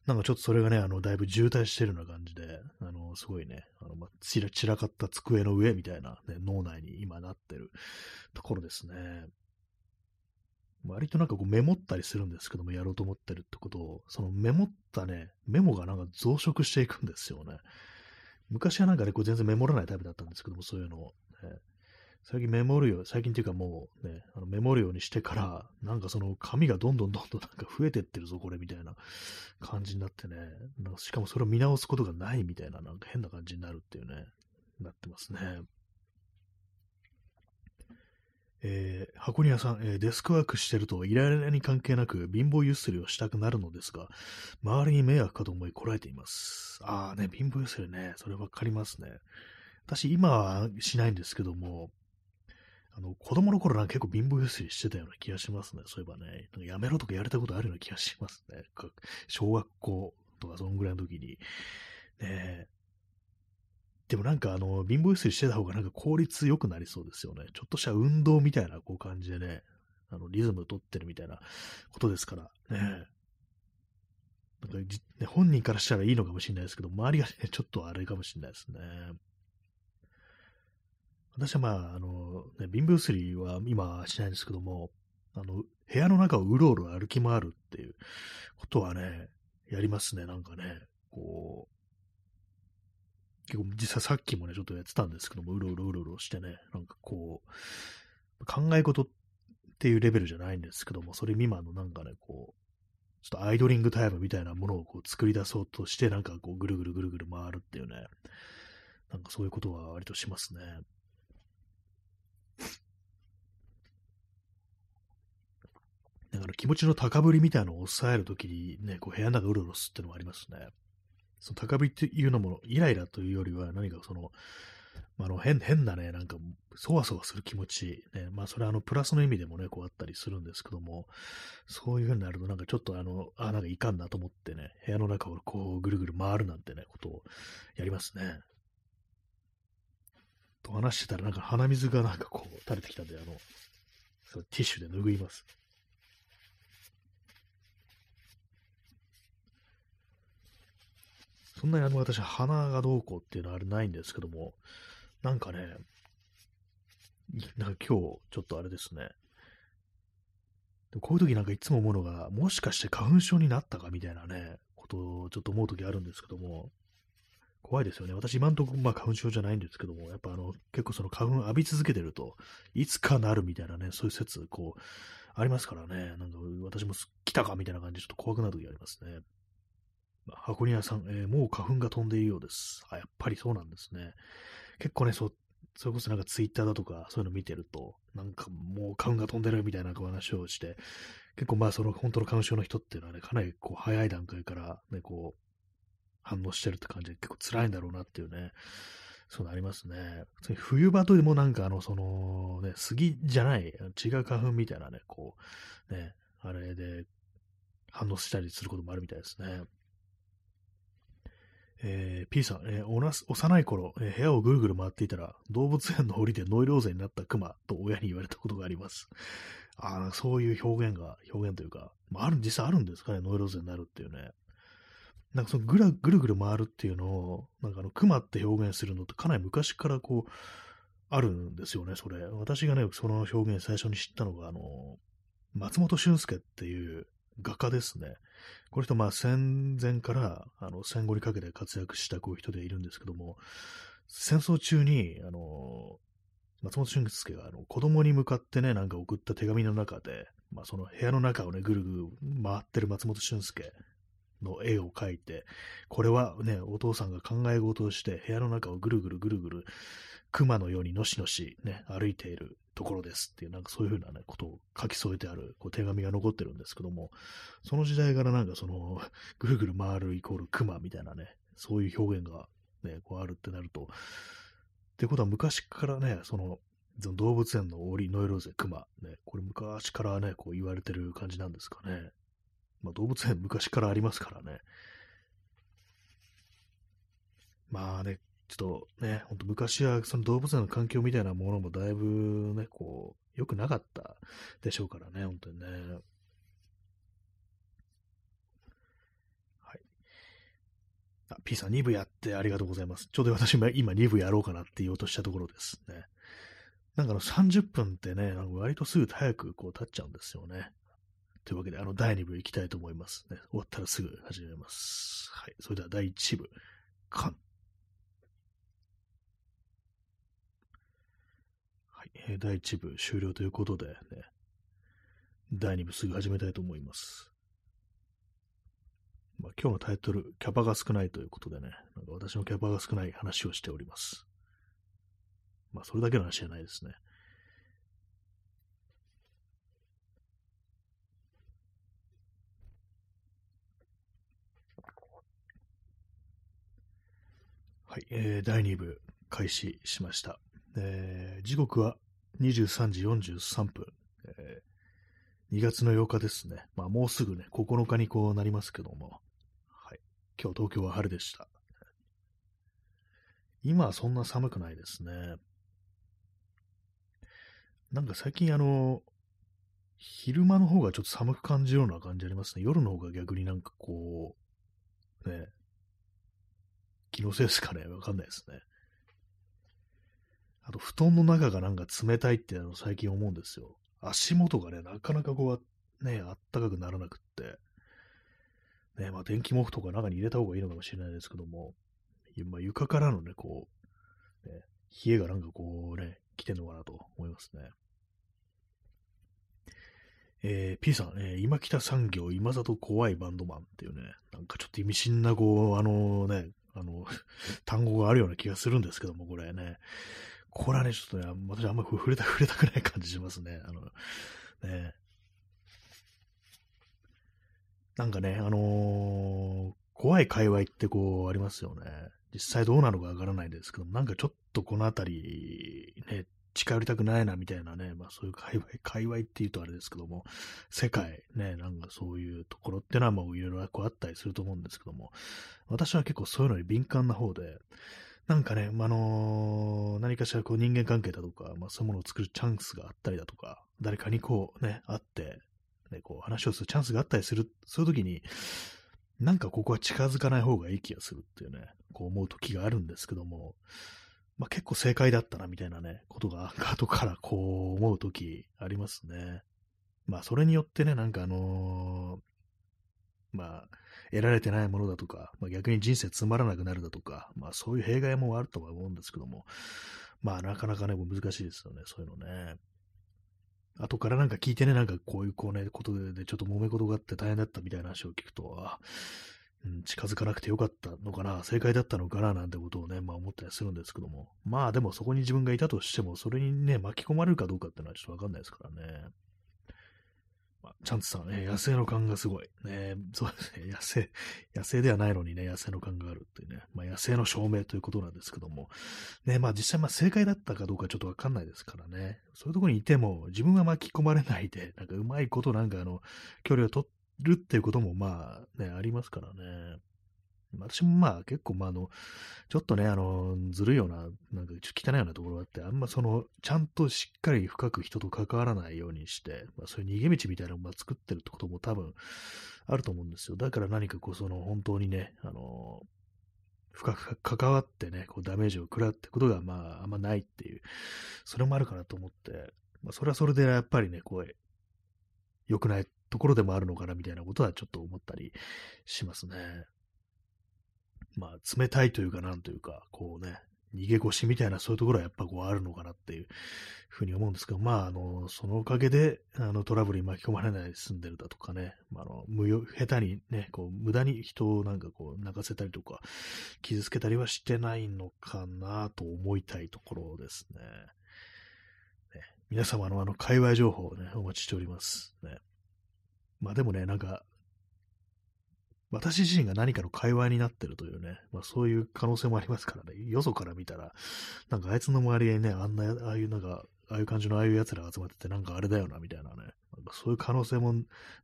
A: なんかちょっとそれがね、あの、だいぶ渋滞してるような感じで、あの、すごいね、の、ま散ら散らかった机の上みたいな、ね、脳内に今なってるところですね。割となんかこうメモったりするんですけども、やろうと思ってるってことを、そのメモったね、メモがなんか増殖していくんですよね。昔はなんかね、こう全然メモらないタイプだったんですけども、そういうのを、ね。最近メモるよ、最近っていうかもうね、あのメモるようにしてから、なんかその紙がどんどんどんどんなんか増えてってるぞ、これみたいな感じになってね、なんかしかもそれを見直すことがないみたいな、なんか変な感じになるっていうね、なってますね。えー、箱庭さん、えー、デスクワークしてると、イライラに関係なく貧乏ゆすりをしたくなるのですが、周りに迷惑かと思いこらえています。ああね、貧乏ゆすりね、それわかりますね。私、今はしないんですけども、あの、子供の頃なんか結構貧乏ゆすりしてたような気がしますね。そういえばね、なんかやめろとかやれたことあるような気がしますね。小学校とかそのぐらいの時に。ねでもなんかあの、貧乏ゆすりしてた方がなんか効率良くなりそうですよね。ちょっとした運動みたいなこう感じでね、あの、リズム取ってるみたいなことですからね。なんかね、本人からしたらいいのかもしれないですけど、周りがね、ちょっとあれかもしれないですね。私はまあ、あの、ね、貧乏すりは今はしないんですけども、あの、部屋の中をうろうろ歩き回るっていうことはね、やりますね、なんかね、こう、結構実際さっきもね、ちょっとやってたんですけども、うろうろうろうろしてね、なんかこう、考え事っていうレベルじゃないんですけども、それ未満のなんかね、こう、ちょっとアイドリングタイムみたいなものをこう作り出そうとして、なんかこう、ぐるぐるぐるぐる回るっていうね、なんかそういうことは割としますね。だから気持ちの高ぶりみたいなのを抑えるときにね、こう部屋の中うろうろすってのもありますね。その高ぶりっていうのも、イライラというよりは、何かその、まあ、の変変なね、なんか、そわそわする気持ち、ね、まあ、それはあの、プラスの意味でもね、こうあったりするんですけども、そういう風になると、なんかちょっとあの、あ、なんかいかんなと思ってね、部屋の中をこう、ぐるぐる回るなんてね、ことをやりますね。と話してたら、なんか鼻水がなんかこう、垂れてきたんで、あの、ティッシュで拭います。そんなにあの私、鼻がどうこうっていうのはあれないんですけども、なんかね、なんか今日、ちょっとあれですね。こういう時なんかいつも思うのが、もしかして花粉症になったかみたいなね、ことをちょっと思う時あるんですけども、怖いですよね。私今んとこまあ花粉症じゃないんですけども、やっぱあの、結構その花粉浴び続けてると、いつかなるみたいなね、そういう説、こう、ありますからね、なんか私も来たかみたいな感じでちょっと怖くなる時ありますね。箱庭さん、えー、もう花粉が飛んでいるようです。あ、やっぱりそうなんですね。結構ね、そう、それこそなんかツイッターだとかそういうの見てると、なんかもう花粉が飛んでるみたいな話をして、結構まあその本当の花粉症の人っていうのはね、かなりこう早い段階からね、こう、反応してるって感じで結構辛いんだろうなっていうね、そうなりますね。冬場とでもなんかあの、そのね、杉じゃない、違う花粉みたいなね、こう、ね、あれで反応したりすることもあるみたいですね。えー、P さん、えー、幼い頃、えー、部屋をぐるぐる回っていたら、動物園の檻でノイローゼになったクマと親に言われたことがあります。あそういう表現が、表現というか、まあ、ある、実際あるんですかね、ノイローゼになるっていうね。なんかそのぐらぐるぐる回るっていうのを、なんかあの、クマって表現するのってかなり昔からこう、あるんですよね、それ。私がね、その表現最初に知ったのが、あの、松本俊介っていう画家ですね。この人、まあ戦前からあの戦後にかけて活躍したこういう人でいるんですけども、戦争中に、あの、松本俊介があの子供に向かってね、なんか送った手紙の中で、まあその部屋の中をね、ぐるぐる回ってる松本俊介の絵を描いて、これはね、お父さんが考え事をして部屋の中をぐるぐるぐるぐる熊のようにのしのしね、歩いているところですっていう、なんかそういうふうなね、ことを書き添えてあるこう手紙が残ってるんですけども、その時代からなんかその、ぐるぐる回るイコール熊みたいなね、そういう表現がね、こうあるってなると、ってことは昔からね、その、動物園の檻、ノイローゼ、熊、ね、これ昔からね、こう言われてる感じなんですかね。まあ動物園昔からありますからね。まあね、ちょっとね、ほんと昔はその動物園の環境みたいなものもだいぶね、こう、良くなかったでしょうからね、本当にね。はい。あ、P さん2部やってありがとうございます。ちょうど私も今2部やろうかなって言おうとしたところですね。なんかあの30分ってね、なんか割とすぐ早くこう経っちゃうんですよね。というわけで、あの第2部行きたいと思いますね。終わったらすぐ始めます。はい。それでは第1部、カン。はい、えー第1部終了ということで、ね、第2部すぐ始めたいと思います。まあ、今日のタイトル、キャパが少ないということでね、なんか私のキャパが少ない話をしております。まあ、それだけの話じゃないですね。はい、えー第2部開始しました。えー時刻は23時43分、えー2月の8日ですね。まあもうすぐね、9日にこうなりますけども、はい。今日東京は晴れでした。今はそんな寒くないですね。なんか最近あの、昼間の方がちょっと寒く感じるような感じありますね。夜の方が逆になんかこう、ね、気のせいですかねわかんないですね。あと、布団の中がなんか冷たいっていうのを最近思うんですよ。足元がね、なかなかこう、ね、あったかくならなくって。ね、まあ電気毛布とか中に入れた方がいいのかもしれないですけども、いまあ、床からのね、こう、ね、冷えがなんかこうね、来てんのかなと思いますね。えー、P さん、えー今北産業、今里怖いバンドマンっていうね、なんかちょっと意味深な、こう、あのね、あの、単語があるような気がするんですけども、これね。これはね、ちょっとね、私あんまり触れた、触れたくない感じしますね。あの、ね。なんかね、あのー怖い界隈ってこう、ありますよね。実際どうなのかわからないですけど、なんかちょっとこのあたり、ね、近寄りたくないなみたいなね、まあそういう界隈、界隈っていうとあれですけども、世界、ね、なんかそういうところってのはもういろいろこうあったりすると思うんですけども、私は結構そういうのに敏感な方で、なんかね、ああの何かしらこう人間関係だとか、まあそういうものを作るチャンスがあったりだとか、誰かにこうね、会って、ね、こう話をするチャンスがあったりする、そういう時に、なんかここは近づかない方がいい気がするっていうね、こう思う時があるんですけども、まあ結構正解だったなみたいなね、ことが後からこう思う時ありますね。まあそれによってね、なんかあのーまあ、得られてないものだとか、まあ、逆に人生つまらなくなるだとか、まあそういう弊害もあるとは思うんですけども、まあなかなかね、難しいですよね、そういうのね。後からなんか聞いてね、なんかこういうこうね、ことでちょっと揉め事があって大変だったみたいな話を聞くと、あ、うん、近づかなくてよかったのかな、正解だったのかな、なんてことをね、まあ思ったりするんですけども。まあでもそこに自分がいたとしても、それにね、巻き込まれるかどうかっていうのはちょっとわかんないですからね。まあ、ちゃんとさん、ね、野生の感がすごい。ね、そうですね、野生、野生ではないのにね、野生の感があるっていうね、まあ野生の証明ということなんですけども、ね、まあ実際まあ正解だったかどうかちょっとわかんないですからね、そういうとこにいても、自分は巻き込まれないで、なんかうまいことなんかあの、距離を取るっていうこともまあね、ありますからね。私もまあ結構まああの、ちょっとね、あの、ずるいような、なんかちょっと汚いようなところがあって、あんまその、ちゃんとしっかり深く人と関わらないようにして、まあそういう逃げ道みたいなのをまあ作ってるってことも多分あると思うんですよ。だから何かこうその本当にね、あの、深く関わってね、こうダメージを食らうってことがまああんまないっていう、それもあるかなと思って、まあそれはそれでやっぱりね、こう、良くないところでもあるのかなみたいなことはちょっと思ったりしますね。まあ、冷たいというか、なんというか、こうね、逃げ腰みたいなそういうところはやっぱこうあるのかなっていうふうに思うんですけど、まあ、あの、そのおかげで、あの、トラブルに巻き込まれないで済んでるだとかね、まあ、あの、無用、下手にね、こう、無駄に人をなんかこう、泣かせたりとか、傷つけたりはしてないのかなと思いたいところですね。ね皆様のあの、界隈情報をね、お待ちしております。ね。まあでもね、なんか、私自身が何かの会話になってるというね、まあそういう可能性もありますからね、よそから見たら、なんかあいつの周りにね、あんな、ああいうなんか、ああいう感じのああいう奴らが集まってて、なんかあれだよな、みたいなね、なんかそういう可能性も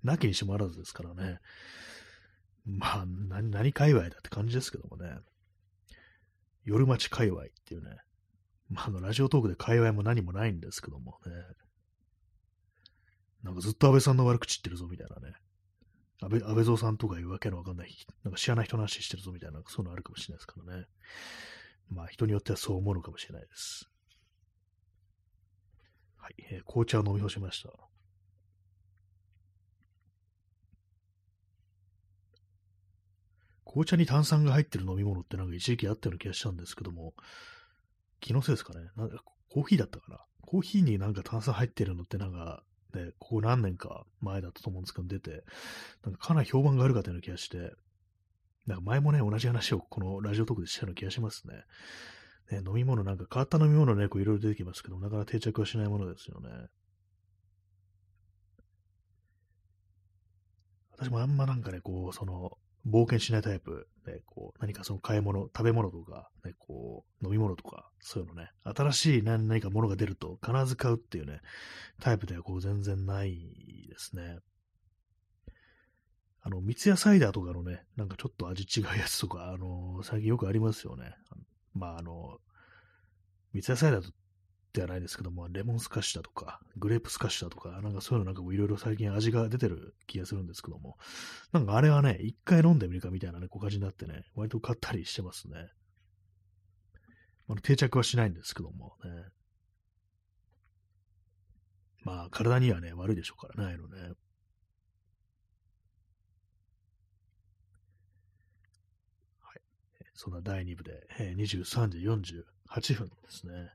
A: なきにしもあらずですからね、まあ、何、何界隈だって感じですけどもね、夜町界隈っていうね、まああの、ラジオトークで界隈も何もないんですけどもね、なんかずっと安倍さんの悪口言ってるぞ、みたいなね、安倍、安倍蔵さんとかいうわけのわかんない、なんか知らない人の話してるぞみたいな、そういうのあるかもしれないですからね。まあ人によってはそう思うのかもしれないです。はい、えー紅茶を飲み干しました。紅茶に炭酸が入ってる飲み物ってなんか一時期あったような気がしたんですけども、気のせいですかね。なんかコーヒーだったかな。コーヒーになんか炭酸入ってるのってなんか、ここ何年か前だったと思うんですけど、出て、なんかかなり評判があるかというような気がして、なんか前もね、同じ話をこのラジオトークでしたような気がしますね。ね飲み物なんか変わった飲み物ね、こういろいろ出てきますけど、なかなか定着はしないものですよね。私もあんまなんかね、こう、その、冒険しないタイプ、ね、こう、何かその買い物、食べ物とか、ね、こう、飲み物とか、そういうのね、新しい何かものが出ると必ず買うっていうね、タイプではこう全然ないですね。あの、三ツ矢サイダーとかのね、なんかちょっと味違うやつとか、あの最近よくありますよね。まあ、あの、三ツ矢サイダーではないですけども、レモンスカッシュだとか、グレープスカッシュだとか、なんかそういうのなんかいろいろ最近味が出てる気がするんですけども、なんかあれはね、一回飲んでみるかみたいなね、こう感じになってね、割と買ったりしてますね。あの定着はしないんですけどもね。まあ、体にはね、悪いでしょうからね、ああいのね。はい。そんな第2部で、えー、23時48分ですね。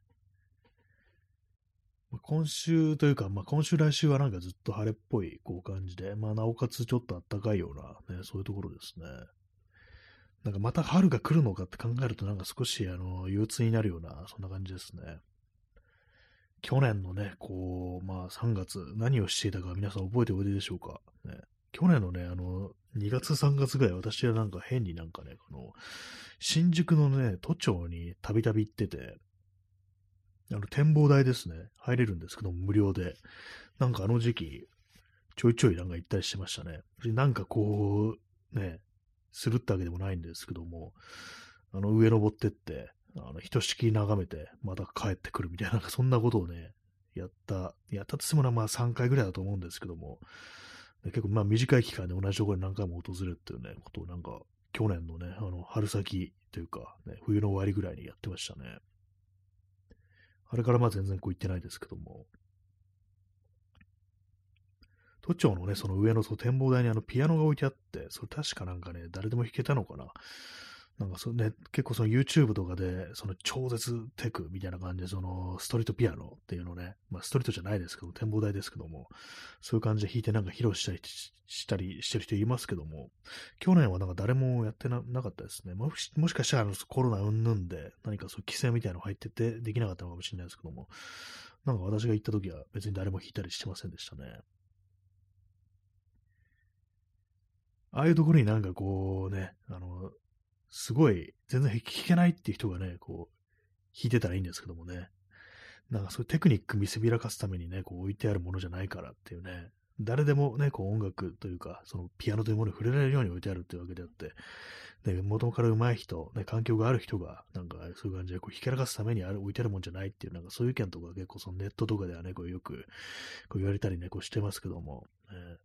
A: 今週というか、まあ、今週来週はなんかずっと晴れっぽいこう感じで、まあ、なおかつちょっと暖かいような、ね、そういうところですね。なんかまた春が来るのかって考えるとなんか少しあの憂鬱になるような、そんな感じですね。去年のね、こう、まあ3月、何をしていたか皆さん覚えておいででしょうか。ね、去年のね、あの、2月3月ぐらい私はなんか変になんかね、この、新宿のね、都庁にたびたび行ってて、あの、展望台ですね。入れるんですけども、無料で。なんかあの時期、ちょいちょいなんか行ったりしてましたね。なんかこう、ね、するってわけでもないんですけども、あの上登ってって、あの、ひとしきり眺めて、また帰ってくるみたいな、なんかそんなことをね、やった、やったとしてもまあ3回ぐらいだと思うんですけども、結構まあ短い期間で同じところに何回も訪れるっていうね、ことをなんか、去年のね、あの、春先というか、ね、冬の終わりぐらいにやってましたね。あれからまあ全然こう行ってないですけども。都庁のね、その上のその展望台にあのピアノが置いてあって、それ確かなんかね、誰でも弾けたのかな。なんかそね、結構その YouTube とかで、その超絶テクみたいな感じで、そのストリートピアノっていうのね、まあストリートじゃないですけど、展望台ですけども、そういう感じで弾いてなんか披露したりしたりしてる人いますけども、去年はなんか誰もやってなかったですね。もしもしかしたらあのコロナうんぬんで、何かそう規制みたいなの入っててできなかったのかもしれないですけども、なんか私が行った時は別に誰も弾いたりしてませんでしたね。ああいうところになんかこうね、あの、すごい、全然弾けないっていう人がね、こう、弾いてたらいいんですけどもね。なんかそういうテクニック見せびらかすためにね、こう置いてあるものじゃないからっていうね、誰でもね、こう音楽というか、そのピアノというものに触れられるように置いてあるっていうわけであって、ね、元から上手い人、ね、環境がある人が、なんかそういう感じでこうひけらかすためにある置いてあるもんじゃないっていう、なんかそういう意見とか結構そのネットとかではね、こうよくこう言われたりね、こうしてますけども、ね、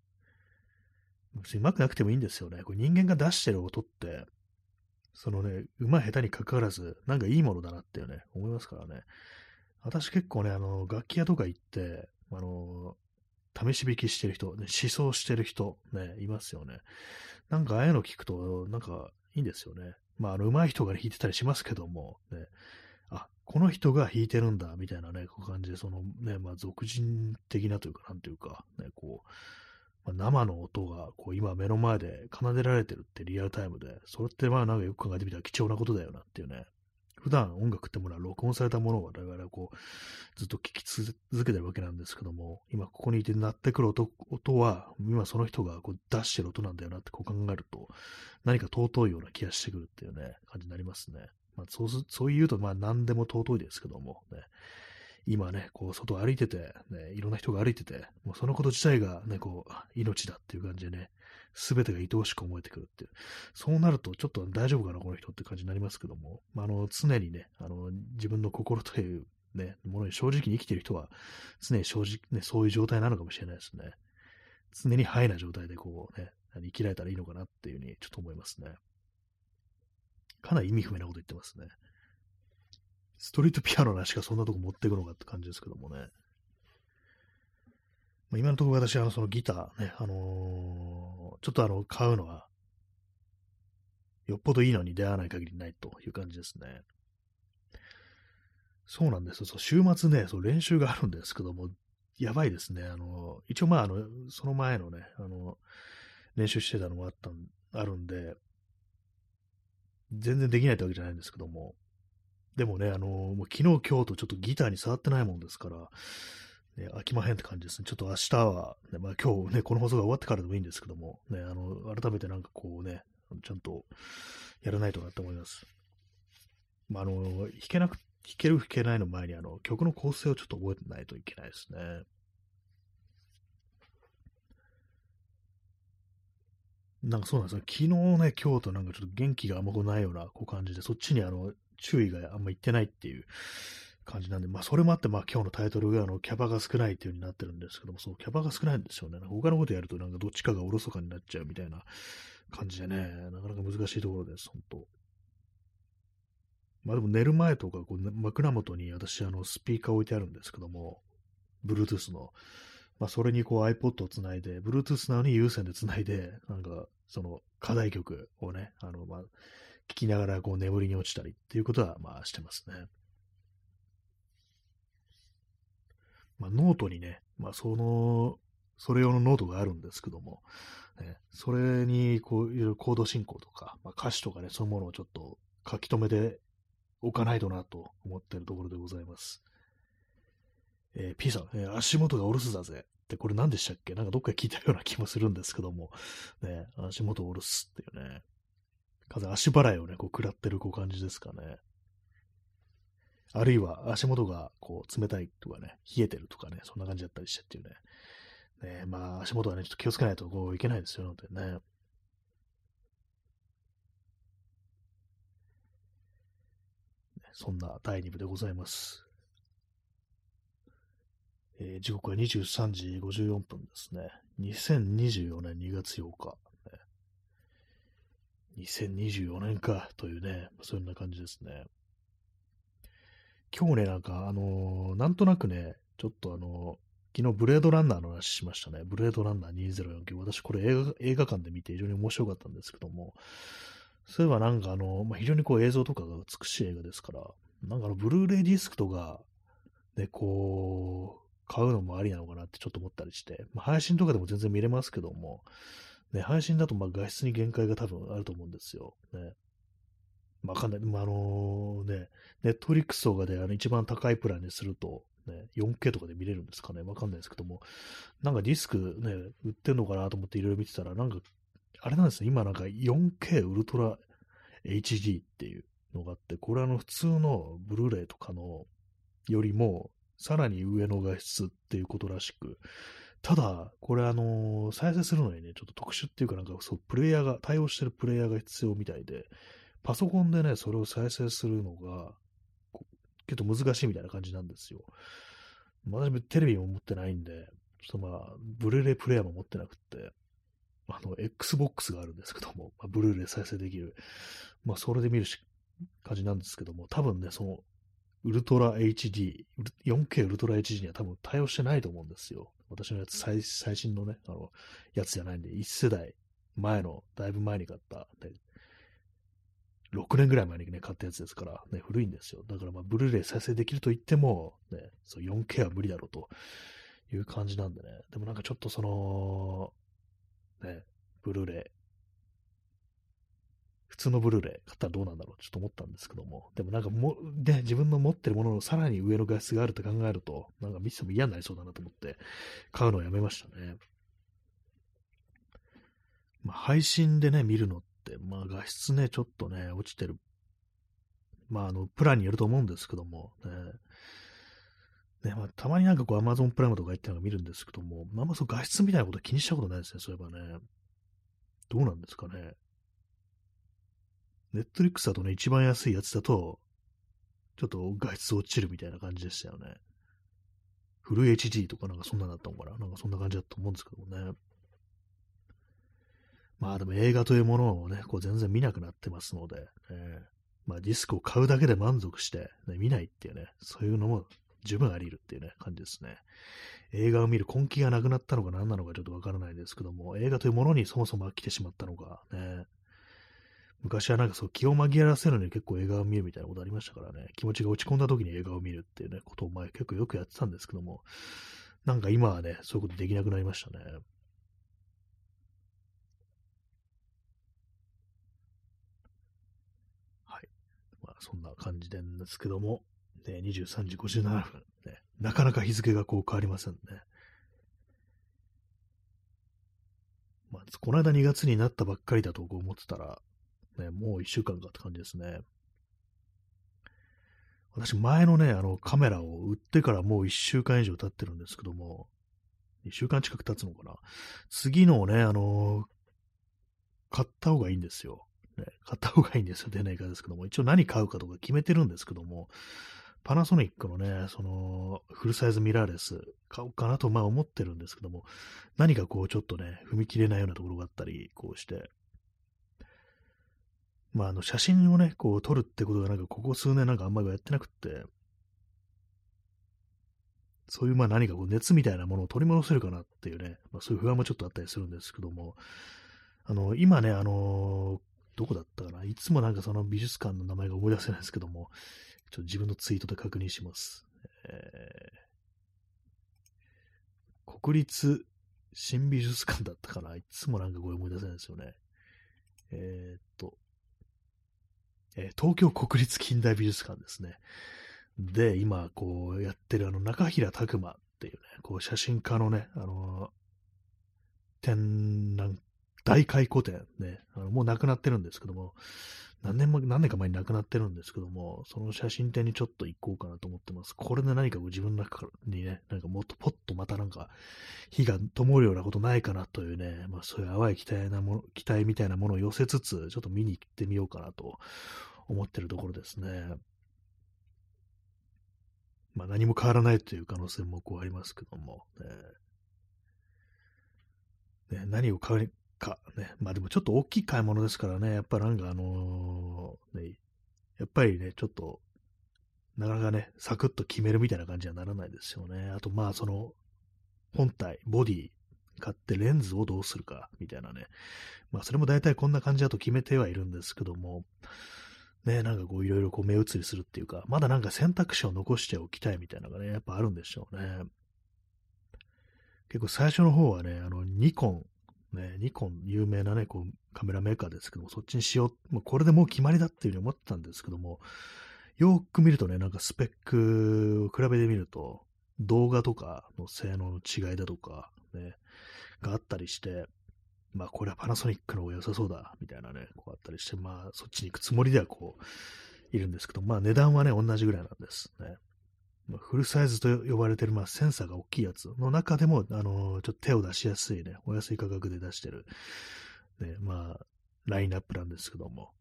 A: 別に上手くなくてもいいんですよね。こう人間が出してる音って、そのね、うまい下手にかかわらず、なんかいいものだなってね、思いますからね。私結構ね、あの、楽器屋とか行って、あの、試し弾きしてる人、ね、思想してる人、ね、いますよね。なんかああいうの聞くと、なんかいいんですよね。まあ、あの、上手い人が弾いてたりしますけども、ね、あ、この人が弾いてるんだ、みたいなね、こう感じで、そのね、まあ、俗人的なというか、なんというか、ね、こう、生の音がこう今目の前で奏でられてるってリアルタイムで、それってまあなんかよく考えてみたら貴重なことだよなっていうね。普段音楽ってものは録音されたものを我々はこうずっと聴き続けてるわけなんですけども、今ここにいて鳴ってくる音音は、今その人がこう出してる音なんだよなってこう考えると、何か尊いような気がしてくるっていうね、感じになりますね。まあ、そうそう言うとまあ何でも尊いですけども、ね、今ね、こう、外歩いてて、ね、いろんな人が歩いてて、もうそのこと自体がね、こう、命だっていう感じでね、すべてが愛おしく思えてくるっていう。そうなると、ちょっと大丈夫かな、この人って感じになりますけども、まあ、あの、常にね、あの、自分の心というね、ものに正直に生きてる人は、常に正直、ね、そういう状態なのかもしれないですね。常にハイな状態でこうね、生きられたらいいのかなっていうふうにちょっと思いますね。かなり意味不明なこと言ってますね。ストリートピアノなしかそんなとこ持っていくのかって感じですけどもね。まあ、今のところ私、あの、そのギターね、あのー、ちょっとあの、買うのは、よっぽどいいのに出会わない限りないという感じですね。そうなんですよ。週末ね、そう練習があるんですけども、やばいですね。あの、一応まあ、あの、その前のね、あの、練習してたのもあったん、あるんで、全然できないってわけじゃないんですけども、でもね、あの、もう昨日、今日とちょっとギターに触ってないもんですから、ね、飽きまへんって感じですね。ちょっと明日は、ね、まあ今日ね、この放送が終わってからでもいいんですけども、ね、あの、改めてなんかこうね、ちゃんとやらないとなって思います。まあ、あの、弾けなく、弾ける弾けないの前に、あの、曲の構成をちょっと覚えてないといけないですね。なんかそうなんですよ。昨日ね、今日となんかちょっと元気があんまないようなこう感じで、そっちにあの、注意があんまいってないっていう感じなんで、まあそれもあって、まあ今日のタイトルがあの、キャパが少ないっていう風になってるんですけども、そう、キャパが少ないんですよね。他のことやるとなんかどっちかがおろそかになっちゃうみたいな感じでね、なかなか難しいところです、本当まあでも寝る前とか、こう、枕元に私、あの、スピーカー置いてあるんですけども、Bluetooth の。まあそれにこう iPod をつないで、Bluetooth なのに有線でつないで、なんか、その課題曲をね、あの、まあ、聞きながらこう眠りに落ちたりっていうことは、まあしてますね。まあノートにね、まあその、それ用のノートがあるんですけども、ね、それにこういろいろコード進行とか、まあ、歌詞とかね、そういうものをちょっと書き留めておかないとなと思ってるところでございます。えー、P さん、えー、足元がおろすだぜ。ってこれ何でしたっけ？なんかどっか聞いたような気もするんですけども、ね、足元を下ろすっていうね、風足払いをね、こう食らってるこう感じですかね。あるいは足元がこう冷たいとかね、冷えてるとかね、そんな感じだったりしてっていうね。ねまあ足元はね、ちょっと気をつけないとこういけないですよ、のでね。そんな第2部でございます。えー、時刻は23時54分ですね。2024年2月8日。2024年かというね、そんな感じですね。今日ね、なんか、あのー、なんとなくね、ちょっとあのー、昨日ブレードランナーの話しましたね。ブレードランナー2049。私これ映画映画館で見て非常に面白かったんですけども、そういえばなんかあの、まあ、非常にこう映像とかが美しい映画ですから、なんかあの、ブルーレイディスクとかでこう、買うのもありなのかなってちょっと思ったりして、まあ、配信とかでも全然見れますけども、ね、配信だとまあ画質に限界が多分あると思うんですよ。ね。わかんない。まあ、あの、ね、ネットリックスとかであの一番高いプランにすると、ね、4K とかで見れるんですかねわかんないですけども、なんかディスクね、売ってんのかなと思っていろいろ見てたら、なんか、あれなんですね、今なんか 4K ウルトラ HD っていうのがあって、これあの普通のブルーレイとかのよりも、さらに上の画質っていうことらしく、ただ、これあのー、再生するのにね、ちょっと特殊っていうかなんかそう、プレイヤーが、対応してるプレイヤーが必要みたいで、パソコンでね、それを再生するのが、結構難しいみたいな感じなんですよ。私もテレビも持ってないんで、ちょっとまあ、ブルーレイプレイヤーも持ってなくって、あの、Xbox があるんですけども、まあ、ブルーレイ再生できる。まあ、それで見るし、感じなんですけども、多分ね、その、ウルトラ HD、4K ウルトラ HD には多分対応してないと思うんですよ。私のやつ最最新のね、あの、やつじゃないんで、一世代前の、だいぶ前に買った、ね、6年ぐらい前にね、買ったやつですから、ね、古いんですよ。だからまあ、ブルーレイ再生できると言っても、ね、そう 4K は無理だろうという感じなんでね。でもなんかちょっとその、ね、ブルーレイ、普通のブルーレイ買ったらどうなんだろうちょっと思ったんですけども。でもなんかも、ね、自分の持ってるもののさらに上の画質があると考えると、なんか見てても嫌になりそうだなと思って、買うのをやめましたね。まあ、配信でね、見るのって、まあ画質ね、ちょっとね、落ちてる。まああの、プランによると思うんですけども、ね。ね、まあ、たまになんかこう Amazon プライムとか言ってるのが見るんですけども、まあまあそう画質みたいなこと気にしたことないですね、そういえばね。どうなんですかね。ネットリックスだとね、一番安いやつだと、ちょっと画質落ちるみたいな感じでしたよね。フル HD とかなんかそんなだったのかな？なんかそんな感じだと思うんですけどもね。まあでも映画というものをね、こう全然見なくなってますので、え、まあディスクを買うだけで満足して、ね、見ないっていうね、そういうのも十分あり得るっていうね、感じですね。映画を見る根気がなくなったのか何なのかちょっとわからないですけども、映画というものにそもそも飽きてしまったのか、ね、昔はなんかそう気を紛らわせるのに結構映画を見るみたいなことありましたからね、気持ちが落ち込んだ時に映画を見るっていうね、ことを前結構よくやってたんですけども、なんか今はね、そういうことできなくなりましたね。はい。まあそんな感じなんですけども、ね、23時57分、ね、なかなか日付がこう変わりませんね。まあ、この間2月になったばっかりだと思ってたら、ね、もう1週間かって感じですね。私、前のね、あの、カメラを売ってからもう1週間以上経ってるんですけども、2週間近く経つのかな。次のをね、あの、買った方がいいんですよ。ね、買った方がいいんですよ。出ないかですけども、一応何買うかとか決めてるんですけども、パナソニックのね、その、フルサイズミラーレス買おうかなと、まあ思ってるんですけども、何かこう、ちょっとね、踏み切れないようなところがあったり、こうして、まあ、あの、写真をね、こう、撮るってことがなんか、ここ数年なんかあんまりやってなくって、そういう、まあ何かこう、熱みたいなものを取り戻せるかなっていうね、まあそういう不安もちょっとあったりするんですけども、あの、今ね、あの、どこだったかな、いつもなんかその美術館の名前が思い出せないですけども、ちょっと自分のツイートで確認します。えー、国立新美術館だったかな。いつもなんかこれ思い出せないですよね。えー、っと、えー、東京国立近代美術館ですね。で、今、こうやってるあの中平拓馬っていうね、こう写真家のね、あの展覧、大回顧展ね、あのもう亡くなってるんですけども、何年も、何年か前に亡くなってるんですけども、その写真展にちょっと行こうかなと思ってます。これで何か自分の中にね、なんかもっとポッとまたなんか火が灯るようなことないかなというね、まあそういう淡い期待なもの、期待みたいなものを寄せつつ、ちょっと見に行ってみようかなと思ってるところですね。まあ何も変わらないという可能性もこうありますけども、ね、ね何を買うか、ね。まあでもちょっと大きい買い物ですからね、やっぱなんかあのー、ね、やっぱりね、ちょっと、なかなかね、サクッと決めるみたいな感じにはならないですよね。あとまあその、本体、ボディ、買ってレンズをどうするか、みたいなね。まあそれも大体こんな感じだと決めてはいるんですけども、ね、なんかこういろいろこう目移りするっていうか、まだなんか選択肢を残しておきたいみたいなのがね、やっぱあるんでしょうね。結構最初の方はね、あの、ニコンね、ニコン、有名なね、こう、カメラメーカーですけども、そっちにしよう、もうこれでもう決まりだっていうふうに思ってたんですけども、よく見るとね、なんかスペックを比べてみると、動画とかの性能の違いだとか、ね、があったりして、まあこれはパナソニックの方が良さそうだ、みたいなね、こうあったりして、まあそっちに行くつもりではこう、いるんですけど、まあ値段はね、同じぐらいなんですね。まあ、フルサイズと呼ばれてる、まあ、センサーが大きいやつの中でも、あのー、ちょっと手を出しやすいね、お安い価格で出してる、ね、まあ、ラインナップなんですけども、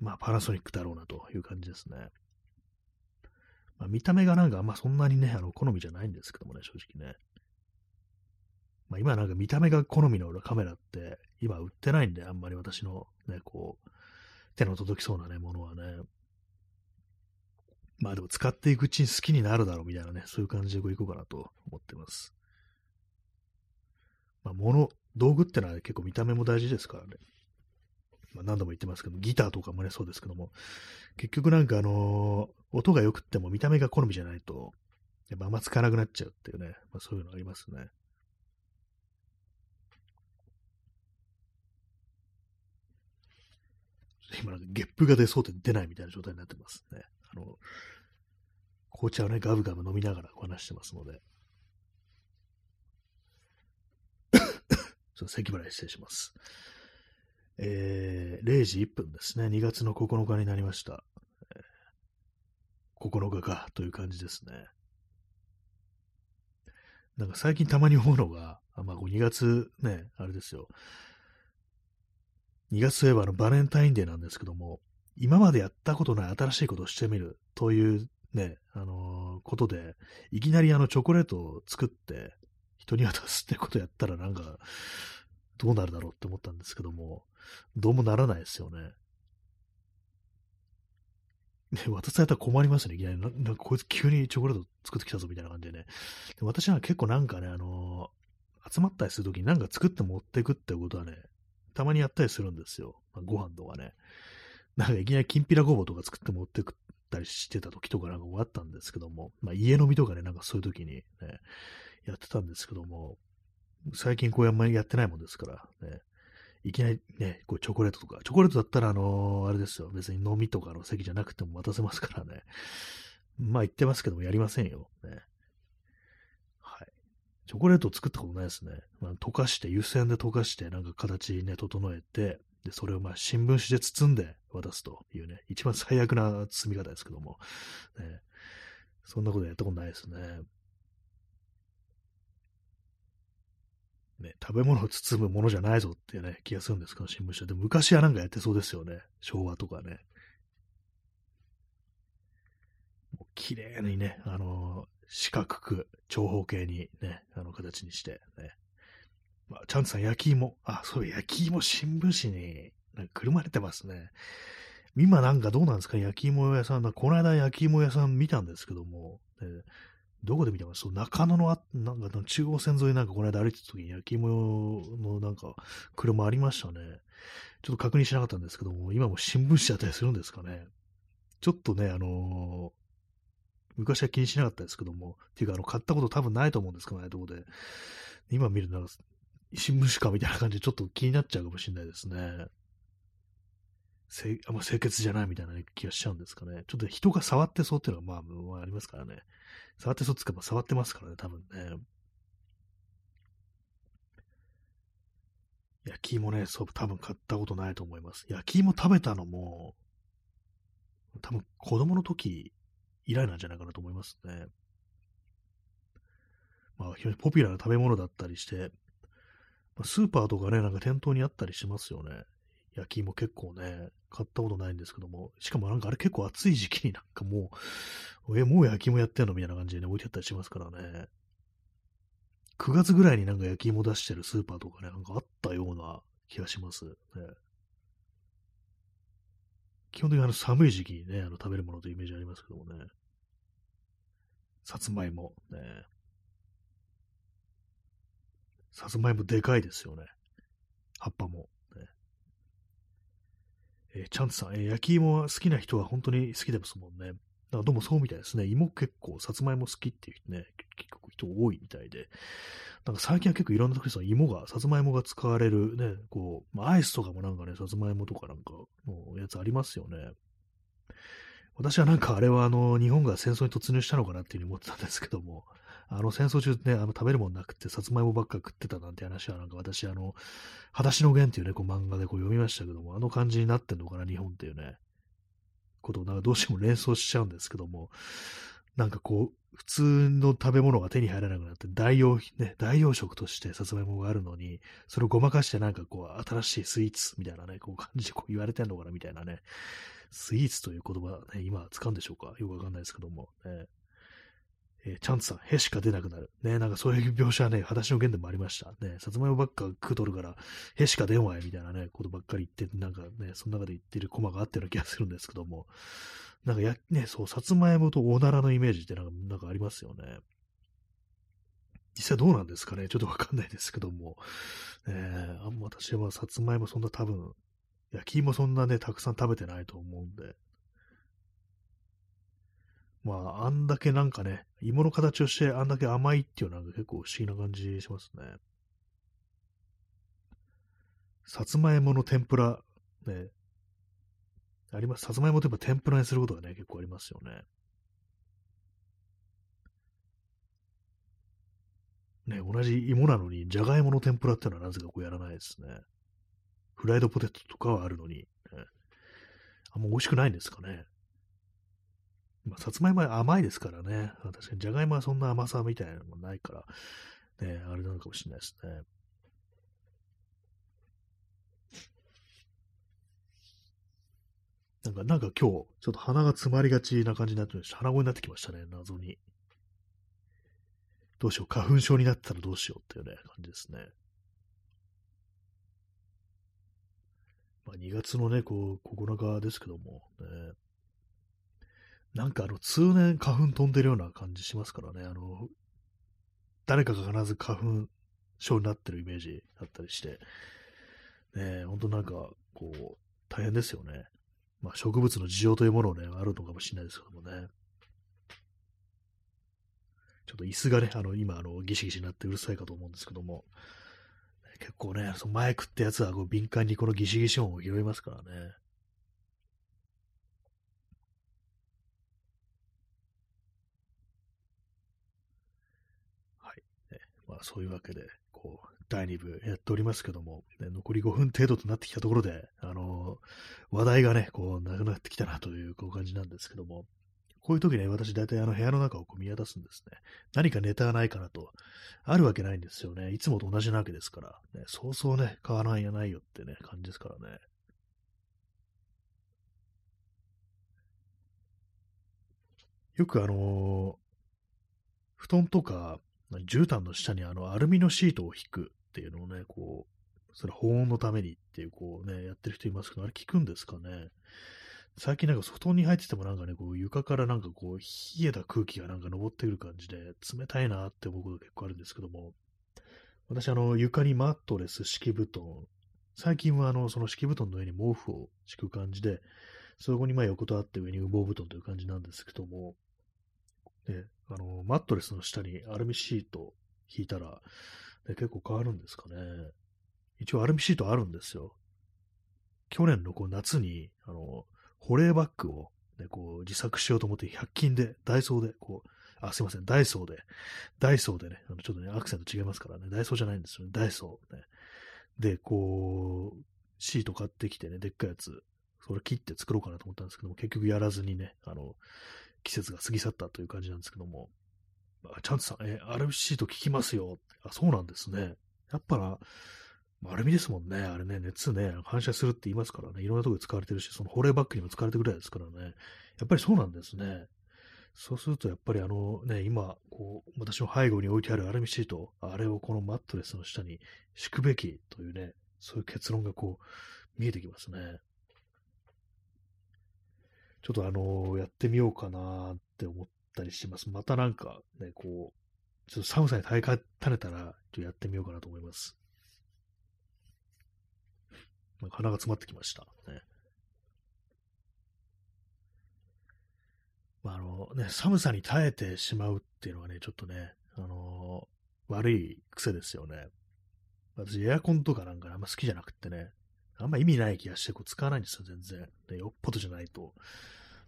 A: まあ、パナソニックだろうなという感じですね。まあ、見た目がなんかあん、ま、そんなにね、あの、好みじゃないんですけどもね、正直ね。まあ、今なんか見た目が好みのカメラって、今売ってないんで、あんまり私のね、こう、手の届きそうなね、ものはね。まあでも使っていくうちに好きになるだろうみたいなね、そういう感じでこういこうかなと思ってます。まあ物、道具ってのは結構見た目も大事ですからね。まあ何度も言ってますけど、ギターとかもね、そうですけども、結局なんかあのー、音が良くっても見た目が好みじゃないと、やっぱあんま使わなくなっちゃうっていうね、まあそういうのありますね。今なんかゲップが出そうで出ないみたいな状態になってますね。あの、紅茶をね、ガブガブ飲みながらお話してますので。ちょっと咳払い失礼します。えー、0時1分ですね。2月の9日になりました。えー、9日かという感じですね。なんか最近たまに思うのが、あまあ、2月ね、あれですよ。2月といえばあのバレンタインデーなんですけども、今までやったことない新しいことをしてみるというね、あのー、ことで、いきなりあのチョコレートを作って、人に渡すってことやったらなんか、どうなるだろうって思ったんですけども、どうもならないですよね。ね、渡されたら困りますね、いきなり。なんかこいつ急にチョコレート作ってきたぞみたいな感じでね。で私は結構なんかね、あのー、集まったりするときになんか作って持っていくってことはね、たまにやったりするんですよ。まあ、ご飯とかね。なんかいきなりきんぴらごぼうとか作って持ってくったりしてた時とかなんかもあったんですけども、まあ家飲みとかね、なんかそういう時にね、やってたんですけども、最近こうあんまりやってないもんですから、ね、いきなりね、こうチョコレートとか、チョコレートだったらあのー、あれですよ、別に飲みとかの席じゃなくても渡せますからね。まあ言ってますけども、やりませんよ。ね。はい。チョコレートを作ったことないですね。まあ、溶かして、湯煎で溶かして、なんか形ね、整えて、で、それをまあ新聞紙で包んで渡すというね、一番最悪な包み方ですけども、ね、そんなことやったことないですね。ね、食べ物を包むものじゃないぞっていうね、気がするんですけど、新聞紙で。昔はなんかやってそうですよね。昭和とかね。もう綺麗にね、あのー、四角く、長方形にね、あの形にしてね、まあ、チャンツさん、焼き芋。あ、そう、焼き芋新聞紙に、なんかくるまれてますね。今なんかどうなんですか？焼き芋屋さん。この間焼き芋屋さん見たんですけども、えどこで見てます中野のあ、なんか中央線沿いなんかこの間歩いてた時に焼き芋のなんか車ありましたね。ちょっと確認しなかったんですけども、今も新聞紙だったりするんですかね。ちょっとね、あのー、昔は気にしなかったですけども、っていうか、あの、買ったこと多分ないと思うんですけどね、とこで。今見るなら、新聞紙かみたいな感じでちょっと気になっちゃうかもしれないですね。せあんま清潔じゃないみたいな気がしちゃうんですかね。ちょっと人が触ってそうっていうのはまあ、まあ、ありますからね。触ってそうって言うか、触ってますからね、多分ね。焼き芋ね、そう、多分買ったことないと思います。焼き芋食べたのも、多分子供の時以来なんじゃないかなと思いますね。まあ、非常にポピュラーな食べ物だったりして、スーパーとかね、なんか店頭にあったりしますよね。焼き芋結構ね、買ったことないんですけども、しかもなんかあれ結構暑い時期になんかもう、え、もう焼き芋やってんのみたいな感じでね、置いてあったりしますからね。9月ぐらいになんか焼き芋出してるスーパーとかね、なんかあったような気がします。ね、基本的にあの寒い時期にね、あの食べるものというイメージありますけどもね。さつまいも、ね。さつまいもでかいですよね。葉っぱも。えー、チャンツさん、えー、焼き芋は好きな人は本当に好きですもんね。だからどうもそうみたいですね。芋結構、さつまいも好きっていうね、結構人多いみたいで。なんか最近は結構いろんな時その芋が、さつまいもが使われるね、こう、まあ、アイスとかもなんかね、さつまいもとかなんか、もうやつありますよね。私はなんかあれはあの、日本が戦争に突入したのかなっていうふうに思ってたんですけども、あの戦争中ね、あの食べるもんなくて、さつまいもばっか食ってたなんて話は、なんか私、あの、裸足の弦っていうね、こう漫画でこう読みましたけども、あの感じになってんのかな、日本っていうね、ことをなんかどうしても連想しちゃうんですけども、なんかこう、普通の食べ物が手に入らなくなって、代用、ね、代用食としてさつまいもがあるのに、それをごまかしてなんかこう、新しいスイーツみたいなね、こう感じでこう言われてんのかなみたいなね、スイーツという言葉ね、今使うんでしょうか？よくわかんないですけども、ね、えー、チャンツさん、へしか出なくなる。ね、なんかそういう描写はね、裸足の弦でもありました。ね、さつまいもばっか食うとるから、へしか出んわい、みたいなね、ことばっかり言って、なんかね、その中で言ってるコマがあったような気がするんですけども、なんかや、ね、そう、さつまいもとおならのイメージってなんか、なんかありますよね。実際どうなんですかね？ちょっとわかんないですけども、えー、あ私はさつまいもそんな多分、焼き芋そんなね、たくさん食べてないと思うんで、まあ、あんだけなんかね、芋の形をしてあんだけ甘いっていうのは結構不思議な感じしますね。さつまいもの天ぷら、ね、あります。さつまいもといえば天ぷらにすることがね、結構ありますよね。ね、同じ芋なのに、じゃがいもの天ぷらってのはなぜかこうやらないですね。フライドポテトとかはあるのに、ね、あんま美味しくないんですかね。まあ、さつまいもは甘いですからね。確かにじゃがいもはそんな甘さみたいなのもないから、ね、あれなのかもしれないですね。なんか、なんか今日、ちょっと鼻が詰まりがちな感じになってました。鼻声になってきましたね、謎に。どうしよう、花粉症になったらどうしようっていうね、感じですね。まあ、2月のね、こう、9日ですけども、ね、なんかあの、通年花粉飛んでるような感じしますからね、あの、誰かが必ず花粉症になってるイメージだったりして、ね、本当なんか、こう、大変ですよね。まあ、植物の事情というものをね、あるのかもしれないですけどもね。ちょっと椅子がね、あの、今、あの、ギシギシになってうるさいかと思うんですけども、結構ね、そのマイクってやつはこう敏感にこのギシギシ音を拾いますからね。はい。ね、まそういうわけで、こう、第2部やっておりますけども、ね、残り5分程度となってきたところで、あのー、話題がね、こう、なくなってきたなというこう感じなんですけども、こういう時ね、私大体あの部屋の中をこう見渡すんですね。何かネタがないかなと。あるわけないんですよね。いつもと同じなわけですから。ね、そうそうね、変わらんやないよってね、感じですからね。よくあのー、布団とか、絨毯の下にあのアルミのシートを引くっていうのをね、こう、それ保温のためにっていうこうね、やってる人いますけど、あれ効くんですかね？最近なんか布団に入っててもなんかね、こう床からなんかこう冷えた空気がなんか登ってくる感じで冷たいなって思うことが結構あるんですけども、私あの床にマットレス、敷布団、最近はあのその敷布団の上に毛布を敷く感じで、そこにまあ横とあって上に羽毛布団という感じなんですけども、ね、あのマットレスの下にアルミシート引いたら、ね、結構変わるんですかね。一応アルミシートあるんですよ。去年のこう夏に、あの、保冷バッグを、ね、こう自作しようと思って100均で、ダイソーで、こう、あ、すいません、ダイソーで、ダイソーでね、あのちょっとね、アクセント違いますからね、ダイソーじゃないんですよね、ダイソー、ね。で、こう、シート買ってきてね、でっかいやつ、それ切って作ろうかなと思ったんですけども、結局やらずにね、あの、季節が過ぎ去ったという感じなんですけども、あチャンツさん、え、アルミシート効きますよ。あ、そうなんですね。やっぱな、アルミですもんね。あれね、熱ね、反射するって言いますからね。いろんなとこで使われてるし、その保冷バッグにも使われてるぐらいですからね。やっぱりそうなんですね。そうすると、やっぱりあのね、今、こう、私の背後に置いてあるアルミシート、あれをこのマットレスの下に敷くべきというね、そういう結論がこう、見えてきますね。ちょっとあのやってみようかなって思ったりします。またなんかね、こう、ちょっと寒さに耐えかねたら、ちょっとやってみようかなと思います。なんか鼻が詰まってきました。ね。まあ、あのね、寒さに耐えてしまうっていうのはね、ちょっとね、あのー、悪い癖ですよね。私、エアコンとかなんかあんま好きじゃなくてね、あんま意味ない気がして、こう使わないんですよ、全然。ね、よっぽどじゃないと。だか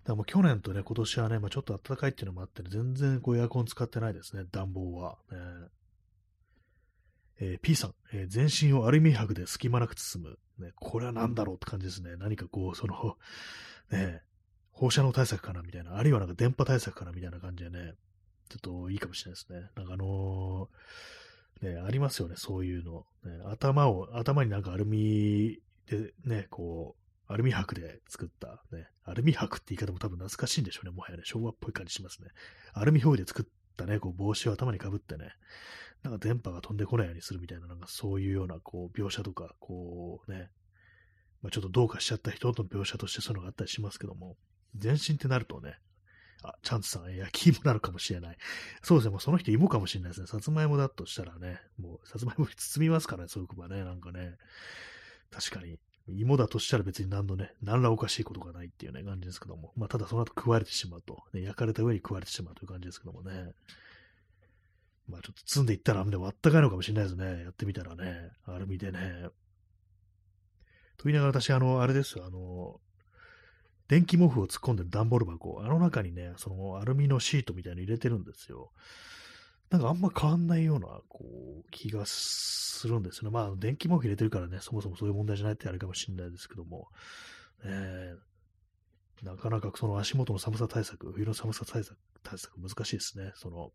A: らもう去年とね、今年はね、まあ、ちょっと暖かいっていうのもあって、ね、全然こうエアコン使ってないですね、暖房は。ねえー、P さん、えー、全身をアルミ箔で隙間なく包む。ね、これは何だろうって感じですね。何かこう、その、ね、放射能対策かなみたいな、あるいはなんか電波対策かなみたいな感じでね、ちょっといいかもしれないですね。なんかあのー、ね、ありますよね、そういうの。ね、頭を、頭になんかアルミでね、こう、アルミ箔で作った、ね、アルミ箔って言い方も多分懐かしいんでしょうね、もはやね、昭和っぽい感じしますね。アルミ表で作ったね、こう帽子を頭にかぶってね、なんか電波が飛んでこないようにするみたいな、なんかそういうようなこう描写とか、こうね、まあ、ちょっとどうかしちゃった人の描写としてそういうのがあったりしますけども、全身ってなるとね、あ、チャンツさん、焼き芋なのかもしれない。そうですね、もうその人芋かもしれないですね。さつまいもだとしたらね、もうさつまいも包みますからね、そういう子はね、なんかね、確かに。芋だとしたら別に何のね、何らおかしいことがないっていうね、感じですけども。まあ、ただその後食われてしまうと。ね、焼かれた上に食われてしまうという感じですけどもね。まあちょっと積んでいったら、でもあったかいのかもしれないですね。やってみたらね。アルミでね。と言いながら私、あの、あれですよ、あの、電気毛布を突っ込んでる段ボール箱、あの中にね、そのアルミのシートみたいの入れてるんですよ。なんかあんま変わんないような、こう、気がするんですね。まあ、電気毛布入れてるからね、そもそもそういう問題じゃないってあれかもしれないですけども、えー、なかなかその足元の寒さ対策、冬の寒さ対策、対策難しいですね。その、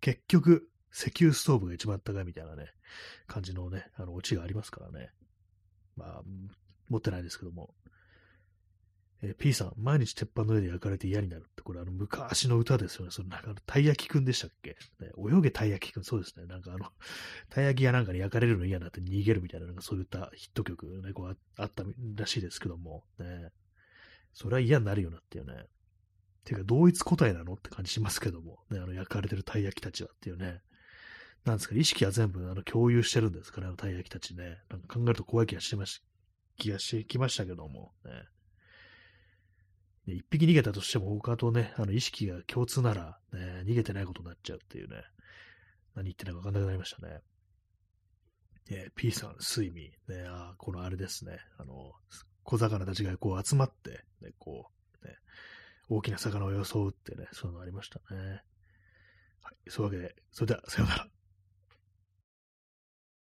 A: 結局、石油ストーブが一番高いみたいなね、感じのね、あの、オチがありますからね。まあ、持ってないですけども。えー、P さん、毎日鉄板の上で焼かれて嫌になるって、これあの、昔の歌ですよね。そのなんか、たい焼きくんでしたっけ、ね、泳げたい焼きくん、そうですね。なんかあの、たい焼きがなんかに焼かれるの嫌になって逃げるみたいな、なんかそういったヒット曲ね、こうあったらしいですけども、ね。それは嫌になるよなっていうね。ていうか、同一個体なのって感じしますけども、ね、あの、焼かれてるたい焼きたちはっていうね。なんですか、意識は全部あの共有してるんですかね、あのたい焼きたちね。なんか考えると怖い気がしてまし、気がしてきましたけども、ね。一匹逃げたとしても他とね、あの意識が共通なら、ね、逃げてないことになっちゃうっていうね、何言ってないか分かんなくなりましたね。えー、P さん、睡眠。ね、あこのあれですね、あの、小魚たちがこう集まって、ね、こう、ね、大きな魚を装うってね、そういうのありましたね。はい、そういうわけで、それでは、さようなら。